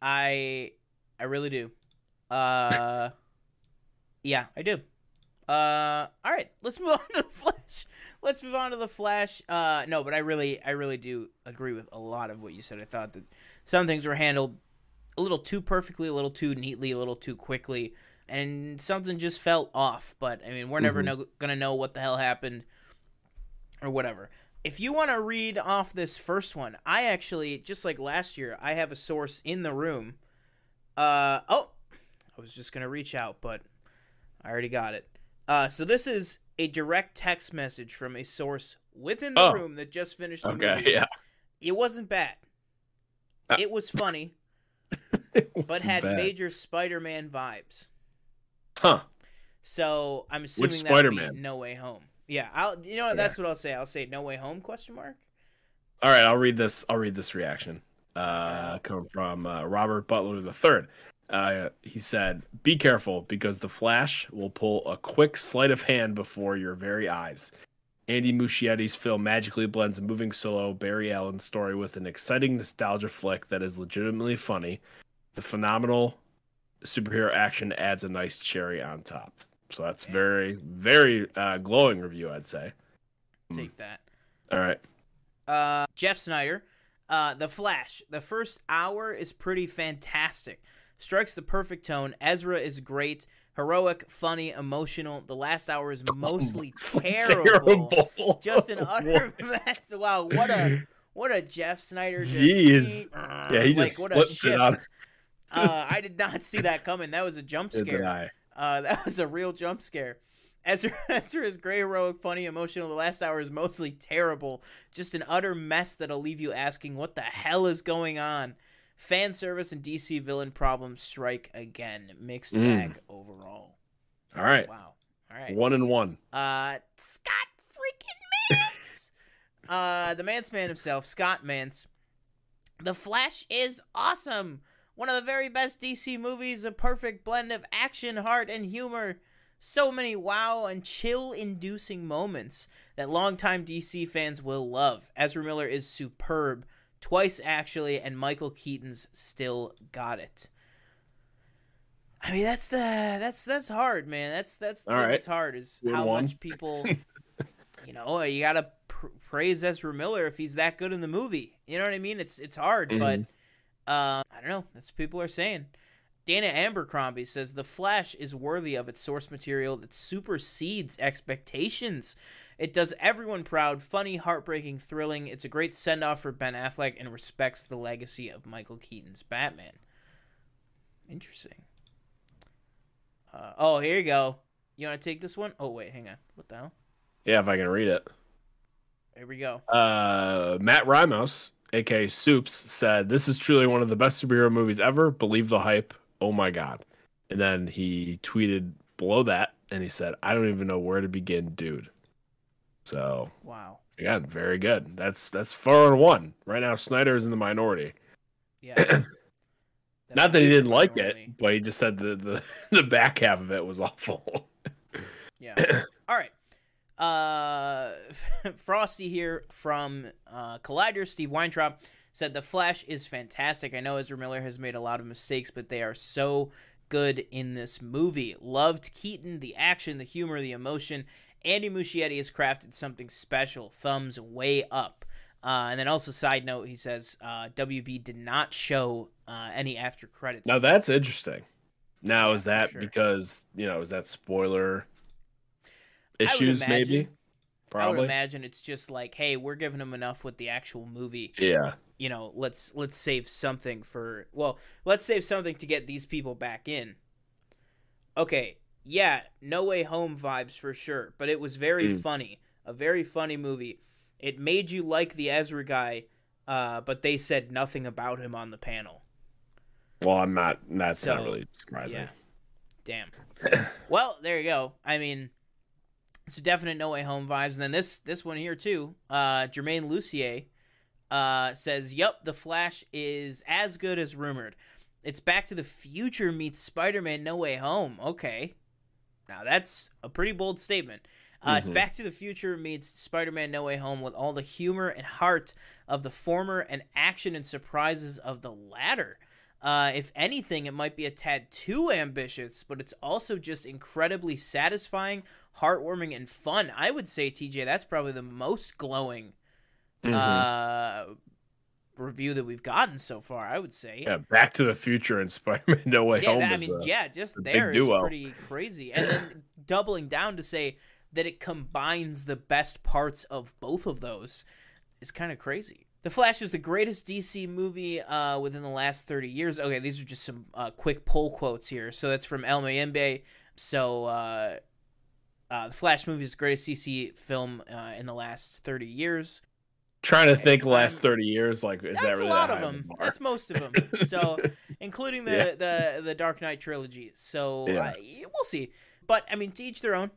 I I really do. Uh yeah, I do. Uh all right, let's move on to the Flash. Let's move on to the Flash. Uh no, but I really I really do agree with a lot of what you said. I thought that some things were handled a little too perfectly, a little too neatly, a little too quickly, and something just felt off. But I mean, we're never Mhm. no- gonna know what the hell happened or whatever. If you want to read off this first one, I actually just like last year, I have a source in the room. Uh oh, I was just gonna reach out, but I already got it. Uh, so this is a direct text message from a source within the Oh. room that just finished the Okay, movie. yeah. It wasn't bad. Uh, It was funny, but had bad. major Spider-Man vibes. Huh. So I'm assuming Which that Spider-Man? No Way Home. Yeah, I'll. You know what? Yeah. That's what I'll say. I'll say No Way Home? Question mark. All right, I'll read this. I'll read this reaction. Uh, coming from uh, Robert Butler III. Uh, he said, "Be careful because the Flash will pull a quick sleight of hand before your very eyes." Andy Muschietti's film magically blends a moving solo Barry Allen story with an exciting nostalgia flick that is legitimately funny. The phenomenal superhero action adds a nice cherry on top. So that's Okay. very, very uh, glowing review, I'd say. Hmm. Take that. All right. Uh, Jeff Sneider, uh, The Flash. The first hour is pretty fantastic. Strikes the perfect tone. Ezra is great. Heroic, funny, emotional. The last hour is mostly terrible. Just an utter mess. Wow, what a what a Jeff Sneider. Just, Jeez. Yeah, he just like what a shift. Uh, I did not see that coming. That was a jump scare. Uh, that was a real jump scare. Ezra, Ezra is great, heroic, funny, emotional. The last hour is mostly terrible. Just an utter mess that'll leave you asking, what the hell is going on? Fan service and DC villain problems strike again. Mixed Mm. bag overall. All right. Wow. All right. One and one. Uh, Scott freaking Mantz. uh, the Mantz man himself, Scott Mantz. The Flash is awesome. One of the very best DC movies, a perfect blend of action, heart, and humor. So many wow and chill inducing moments that longtime DC fans will love. Ezra Miller is superb. Twice, actually, and Michael Keaton's still got it. I mean, that's the that's that's hard, man. That's that's All right. hard is Good how one. much people, you know, you gotta pr- praise Ezra Miller if he's that good in the movie. You know what I mean? It's it's hard, but mm-hmm. Uh, I don't know. That's what people are saying. Dana Abercrombie says The Flash is worthy of its source material that supersedes expectations. It does everyone proud, funny, heartbreaking, thrilling. It's a great send off for Ben Affleck and respects the legacy of Michael Keaton's Batman. Interesting. Uh, oh, here you go. You want to take this one? Oh, wait, hang on. What the hell? Yeah, if I can read it. Here we go. Uh, Matt Ramos, aka Soups, said, "This is truly one of the best superhero movies ever. Believe the hype. Oh my god!" And then he tweeted below that, and he said, "I don't even know where to begin, dude." So Wow. again, very good. That's that's four and one right now. Sneider is in the minority. Yeah. Not that he didn't like normally- it, but he just said the, the the back half of it was awful. Yeah. All right. Uh, Frosty here from uh, Collider, Steve Weintraub, said The Flash is fantastic. I know Ezra Miller has made a lot of mistakes, but they are so good in this movie. Loved Keaton, the action, the humor, the emotion. Andy Muschietti has crafted something special. Thumbs way up. Uh, and then also, side note, he says uh, WB did not show uh, any after credits. now that's interesting. Now Yeah, is that sure. because you know is that spoiler issues maybe? imagine- I would imagine it's just like, hey, we're giving them enough with the actual movie. Yeah. you know, let's let's save something for well, let's save something to get these people back in. Okay, yeah, No Way Home vibes for sure, but it was very Mm. funny, a very funny movie. It made you like the Ezra guy, uh, but they said nothing about him on the panel. Well, I'm not. That's So, not really surprising. Yeah, damn. well, there you go. I mean, it's a definite No Way Home vibes, and then this this one here too. Uh, Germain Lussier uh, says, "Yep, the Flash is as good as rumored. It's Back to the Future meets Spider-Man No Way Home. Okay, now that's a pretty bold statement. Uh, It's Mhm. Back to the Future meets Spider-Man No Way Home with all the humor and heart of the former and action and surprises of the latter. Uh, if anything, it might be a tad too ambitious, but it's also just incredibly satisfying, heartwarming, and fun. I would say, TJ, that's probably the most glowing Mhm. uh, review that we've gotten so far. I would say. yeah, Back to the Future and Spider-Man No Way Yeah, Home. that- I mean, uh, yeah, just a there is pretty crazy. And then doubling down to say that it combines the best parts of both of those is kind of crazy. The Flash is the greatest DC movie uh, within the last 30 years. Okay, these are just some uh, quick poll quotes here. So that's from El Mayimbe. So uh, uh, the Flash movie is the greatest DC film uh, in the last 30 years. trying to think last 30 years. Like, is that That's really a lot that of them. That's most of them. So, including the Yeah. the the Dark Knight trilogy. So Yeah. we'll see. But I mean, to each their own.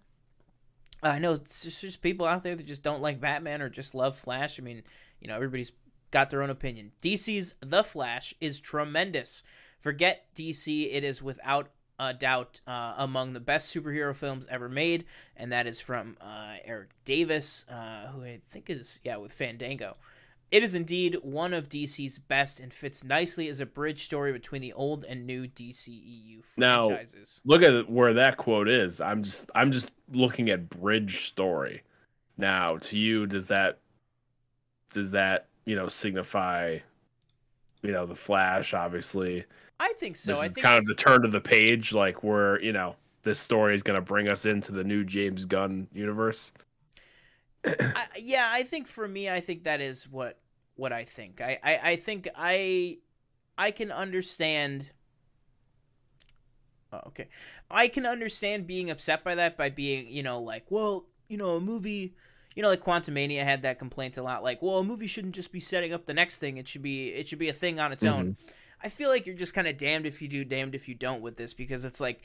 I know it's just, just people out there that just don't like Batman or just love Flash. I mean, you know, everybody's got their own opinion. DC's The Flash is tremendous. Forget DC; it is without a doubt uh, among the best superhero films ever made, and that is from uh, Eric Davis, uh, who I think is yeah with Fandango. It is indeed one of DC's best and fits nicely as a bridge story between the old and new DCEU Now- franchises. Look at where that quote is. I'm just I'm just looking at bridge story. Now, to you, does that does that you know signify you know the Flash? Obviously, I think so. this I is think kind of the turn of the page, like where you know this story is going to bring us into the new James Gunn universe. I, yeah, I think for me, I think that is what what I think. I, I, I think I I can understand. Oh, okay, I can understand being upset by that by being you know like well you know a movie. You know, like Quantumania had that complaint a lot. Like, well, a movie shouldn't just be setting up the next thing. It should be, it should be a thing on its own. Mm-hmm. I feel like you're just kind of damned if you do, damned if you don't with this because it's like,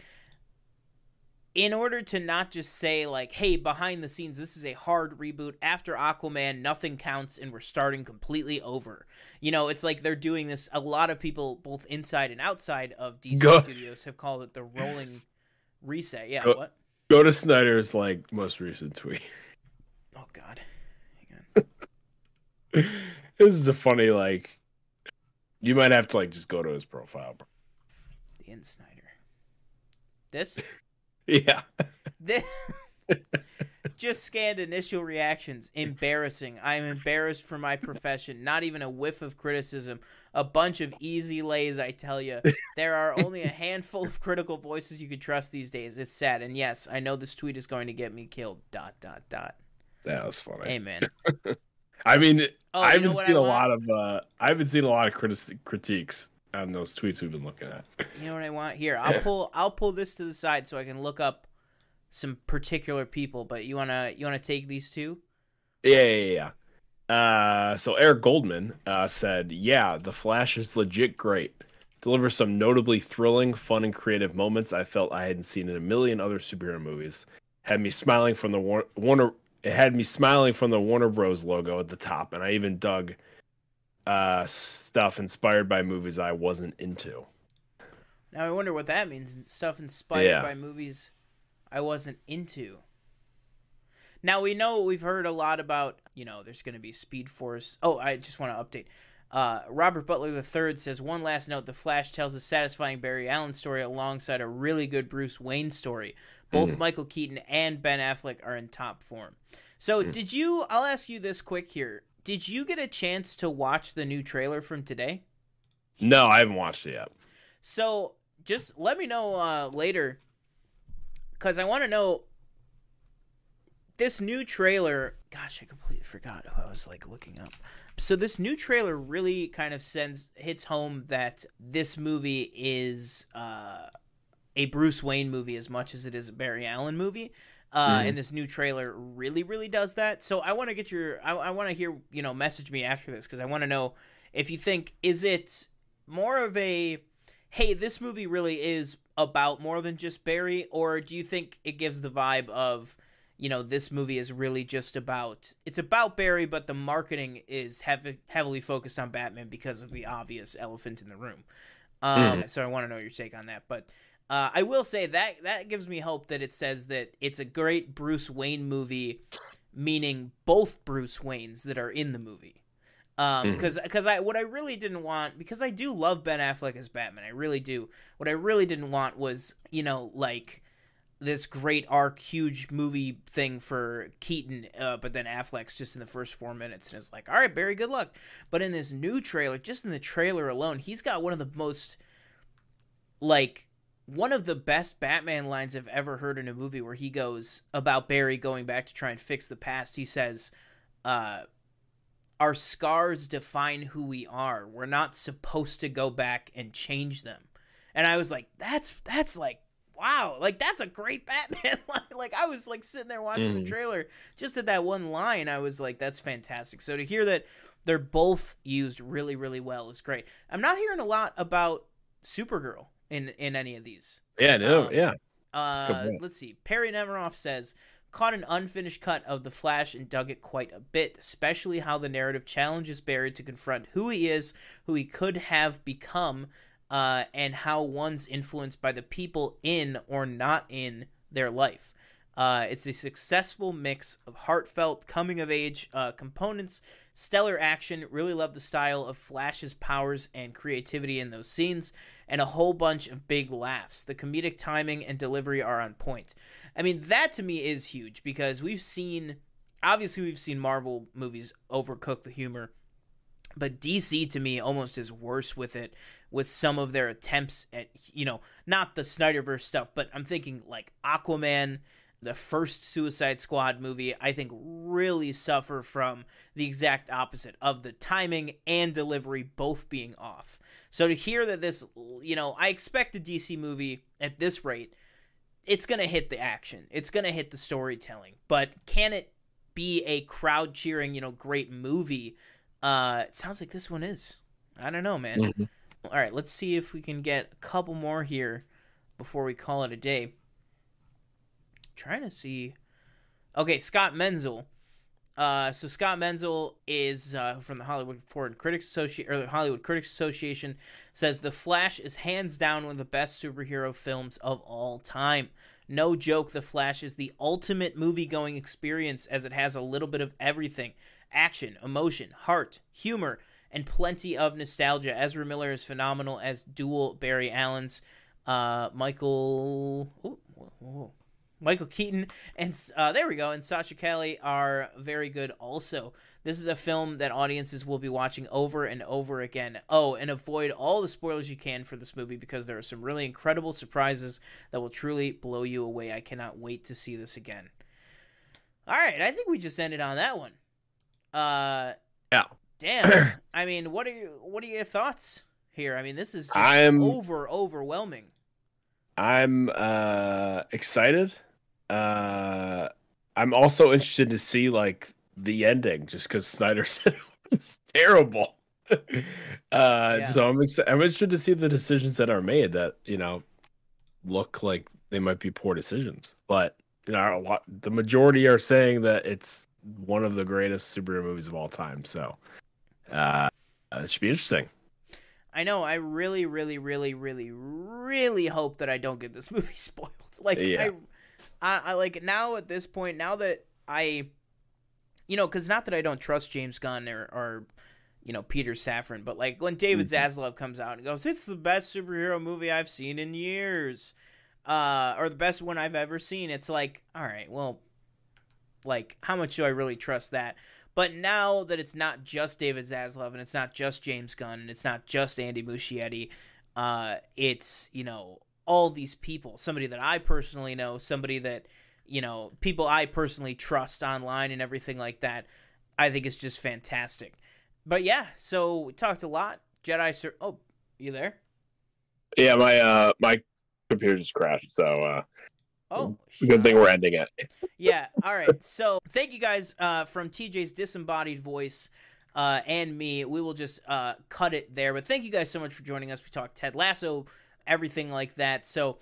in order to not just say like, "Hey, behind the scenes, this is a hard reboot after Aquaman, nothing counts, and we're starting completely over." You know, it's like they're doing this. A lot of people, both inside and outside of DC Go- Studios, have called it the rolling reset. Yeah. Go- what? Go to Sneider's like most recent tweet. Oh God. Hang on. this is a funny like. You might have to like just go to his profile. bro. The InSneider. This. Yeah. This just scanned initial reactions. Embarrassing. I am embarrassed for my profession. Not even a whiff of criticism. A bunch of easy lays, I tell you. There are only a handful of critical voices you can trust these days. It's sad. And yes, I know this tweet is going to get me killed. Dot dot dot. That was funny. Amen. I mean, Oh, I haven't seen I a lot of uh I haven't seen a lot of critic- critiques on those tweets we've been looking at. You know what I want? Here, I'll pull I'll pull this to the side so I can look up some particular people, but you wanna you wanna take these two? Yeah, yeah, yeah. Uh, so Eric Goldman uh, said, "Yeah, The Flash is legit great. Delivers some notably thrilling, fun, and creative moments I felt I hadn't seen in a million other superhero movies. Had me smiling from the War- Warner. It had me smiling from the Warner Bros. logo at the top, and I even dug uh, stuff inspired by movies I wasn't into. Now I wonder what that means. Stuff inspired Yeah. by movies I wasn't into. Now we know we've heard a lot about, you know, there's going to be Speed Force. Oh, I just want to update. Uh, Robert Butler III says one last note: The Flash tells a satisfying Barry Allen story alongside a really good Bruce Wayne story. Both Michael Keaton and Ben Affleck are in top form. So, did you? I'll ask you this quick here: Did you get a chance to watch the new trailer from today? No, I haven't watched it yet. So just let me know uh, later, because I want to know this new trailer. Gosh, I completely forgot who I was like looking up. So this new trailer really kind of sends hits home that this movie is uh, a Bruce Wayne movie as much as it is a Barry Allen movie. Uh, And this new trailer really, really does that. So I want to get your, I, I want to hear, you know, message me after this because I want to know if you think is it more of a hey, this movie really is about more than just Barry, or do you think it gives the vibe of, you know, this movie is really just about it's about Barry, but the marketing is heavy, heavily focused on Batman because of the obvious elephant in the room. Um, So I want to know your take on that, but. Uh, I will say that that gives me hope that it says that it's a great Bruce Wayne movie, meaning both Bruce Waynes that are in the movie. Um because because i what i really didn't want because i do love ben affleck as batman i really do what i really didn't want was you know like this great arc huge movie thing for keaton uh, but then affleck's just in the first four minutes and it's like all right barry good luck. But in this new trailer just in the trailer alone he's got one of the most like one of the best Batman lines I've ever heard in a movie where he goes about Barry going back to try and fix the past. He says, uh, our scars define who we are. We're not supposed to go back and change them. And I was like, that's that's like wow, like that's a great Batman line. Like I was like sitting there watching the Mhm. trailer, just at that one line, I was like, that's fantastic. So to hear that they're both used really, really well is great. I'm not hearing a lot about Supergirl in in any of these. Yeah, no, Um, yeah. Uh, let's see. Perry Nemiroff says, caught an unfinished cut of The Flash and dug it quite a bit, especially how the narrative challenges Barry to confront who he is, who he could have become, uh, and how one's influenced by the people in or not in their life. Uh, it's a successful mix of heartfelt coming of age uh, components, stellar action. Really love the style of Flash's powers and creativity in those scenes, and a whole bunch of big laughs. The comedic timing and delivery are on point. I mean, that to me is huge because we've seen, obviously, we've seen Marvel movies overcook the humor, but DC to me almost is worse with it with some of their attempts at, you know, not the Snyderverse stuff, but I'm thinking like Aquaman the first Suicide Squad movie, I think, really suffer from the exact opposite of the timing and delivery both being off. So to hear that this, you know, I expect a DC movie at this rate, it's going to hit the action, it's going to hit the storytelling, but can it be a crowd cheering, you know, great movie? Uh, it sounds like this one is. I don't know, man. Mhm. All right, let's see if we can get a couple more here before we call it a day trying to see. Okay, Scott Menzel. Uh, so Scott Menzel is uh, from the Hollywood Foreign Critics Association or the Hollywood Critics Association says The Flash is hands down one of the best superhero films of all time. No joke, The Flash is the ultimate movie-going experience as it has a little bit of everything: action, emotion, heart, humor, and plenty of nostalgia. Ezra Miller is phenomenal as dual Barry Allen's. Uh, Michael. Ooh. Michael Keaton and uh, there we go, and Sasha Calle are very good also. This is a film that audiences will be watching over and over again. Oh, and avoid all the spoilers you can for this movie because there are some really incredible surprises that will truly blow you away. I cannot wait to see this again. All right, I think we just ended on that one. Uh, Yeah. damn. I mean, what are you, what are your thoughts here? I mean, this is just I'm- over overwhelming. I'm uh excited. Uh I'm also interested to see like the ending just because Snyder said it was terrible. uh Yeah. so I'm excited I'm interested to see the decisions that are made that, you know, look like they might be poor decisions. But you know, a lot the majority are saying that it's one of the greatest superhero movies of all time. So uh it should be interesting. I know. I really, really, really, really, really hope that I don't get this movie spoiled. Like, Yeah. I, I, I like now at this point. Now that I, you know, because not that I don't trust James Gunn or, or you know, Peter Safran, but like when David Mhm. Zaslav comes out and goes, "It's the best superhero movie I've seen in years," uh, or the best one I've ever seen. It's like, all right, well, like how much do I really trust that? But now that it's not just David Zaslav and it's not just James Gunn and it's not just Andy Muschietti, uh, it's you know all these people. Somebody that I personally know, somebody that you know, people I personally trust online and everything like that. I think is just fantastic. But yeah, so we talked a lot. Jedi Sir. Oh, you there? Yeah, my uh my computer just crashed, so uh Oh, good thing we're ending it. yeah. All right. So thank you guys uh, from TJ's disembodied voice uh, and me. We will just uh, cut it there. But thank you guys so much for joining us. We talked Ted Lasso, everything like that. So.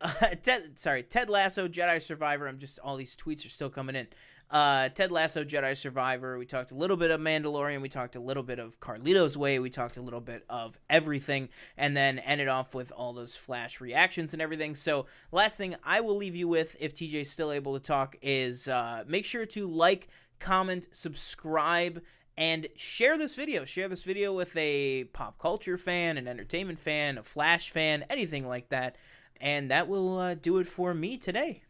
Uh, Ted, sorry, Ted Lasso, Jedi Survivor. I'm just all these tweets are still coming in. Uh, Ted Lasso, Jedi Survivor. We talked a little bit of Mandalorian. We talked a little bit of Carlito's Way. We talked a little bit of everything, and then ended off with all those flash reactions and everything. So last thing I will leave you with, if TJ's still able to talk, is uh, make sure to like, comment, subscribe, and share this video. Share this video with a pop culture fan, an entertainment fan, a Flash fan, anything like that. And that will uh, do it for me today.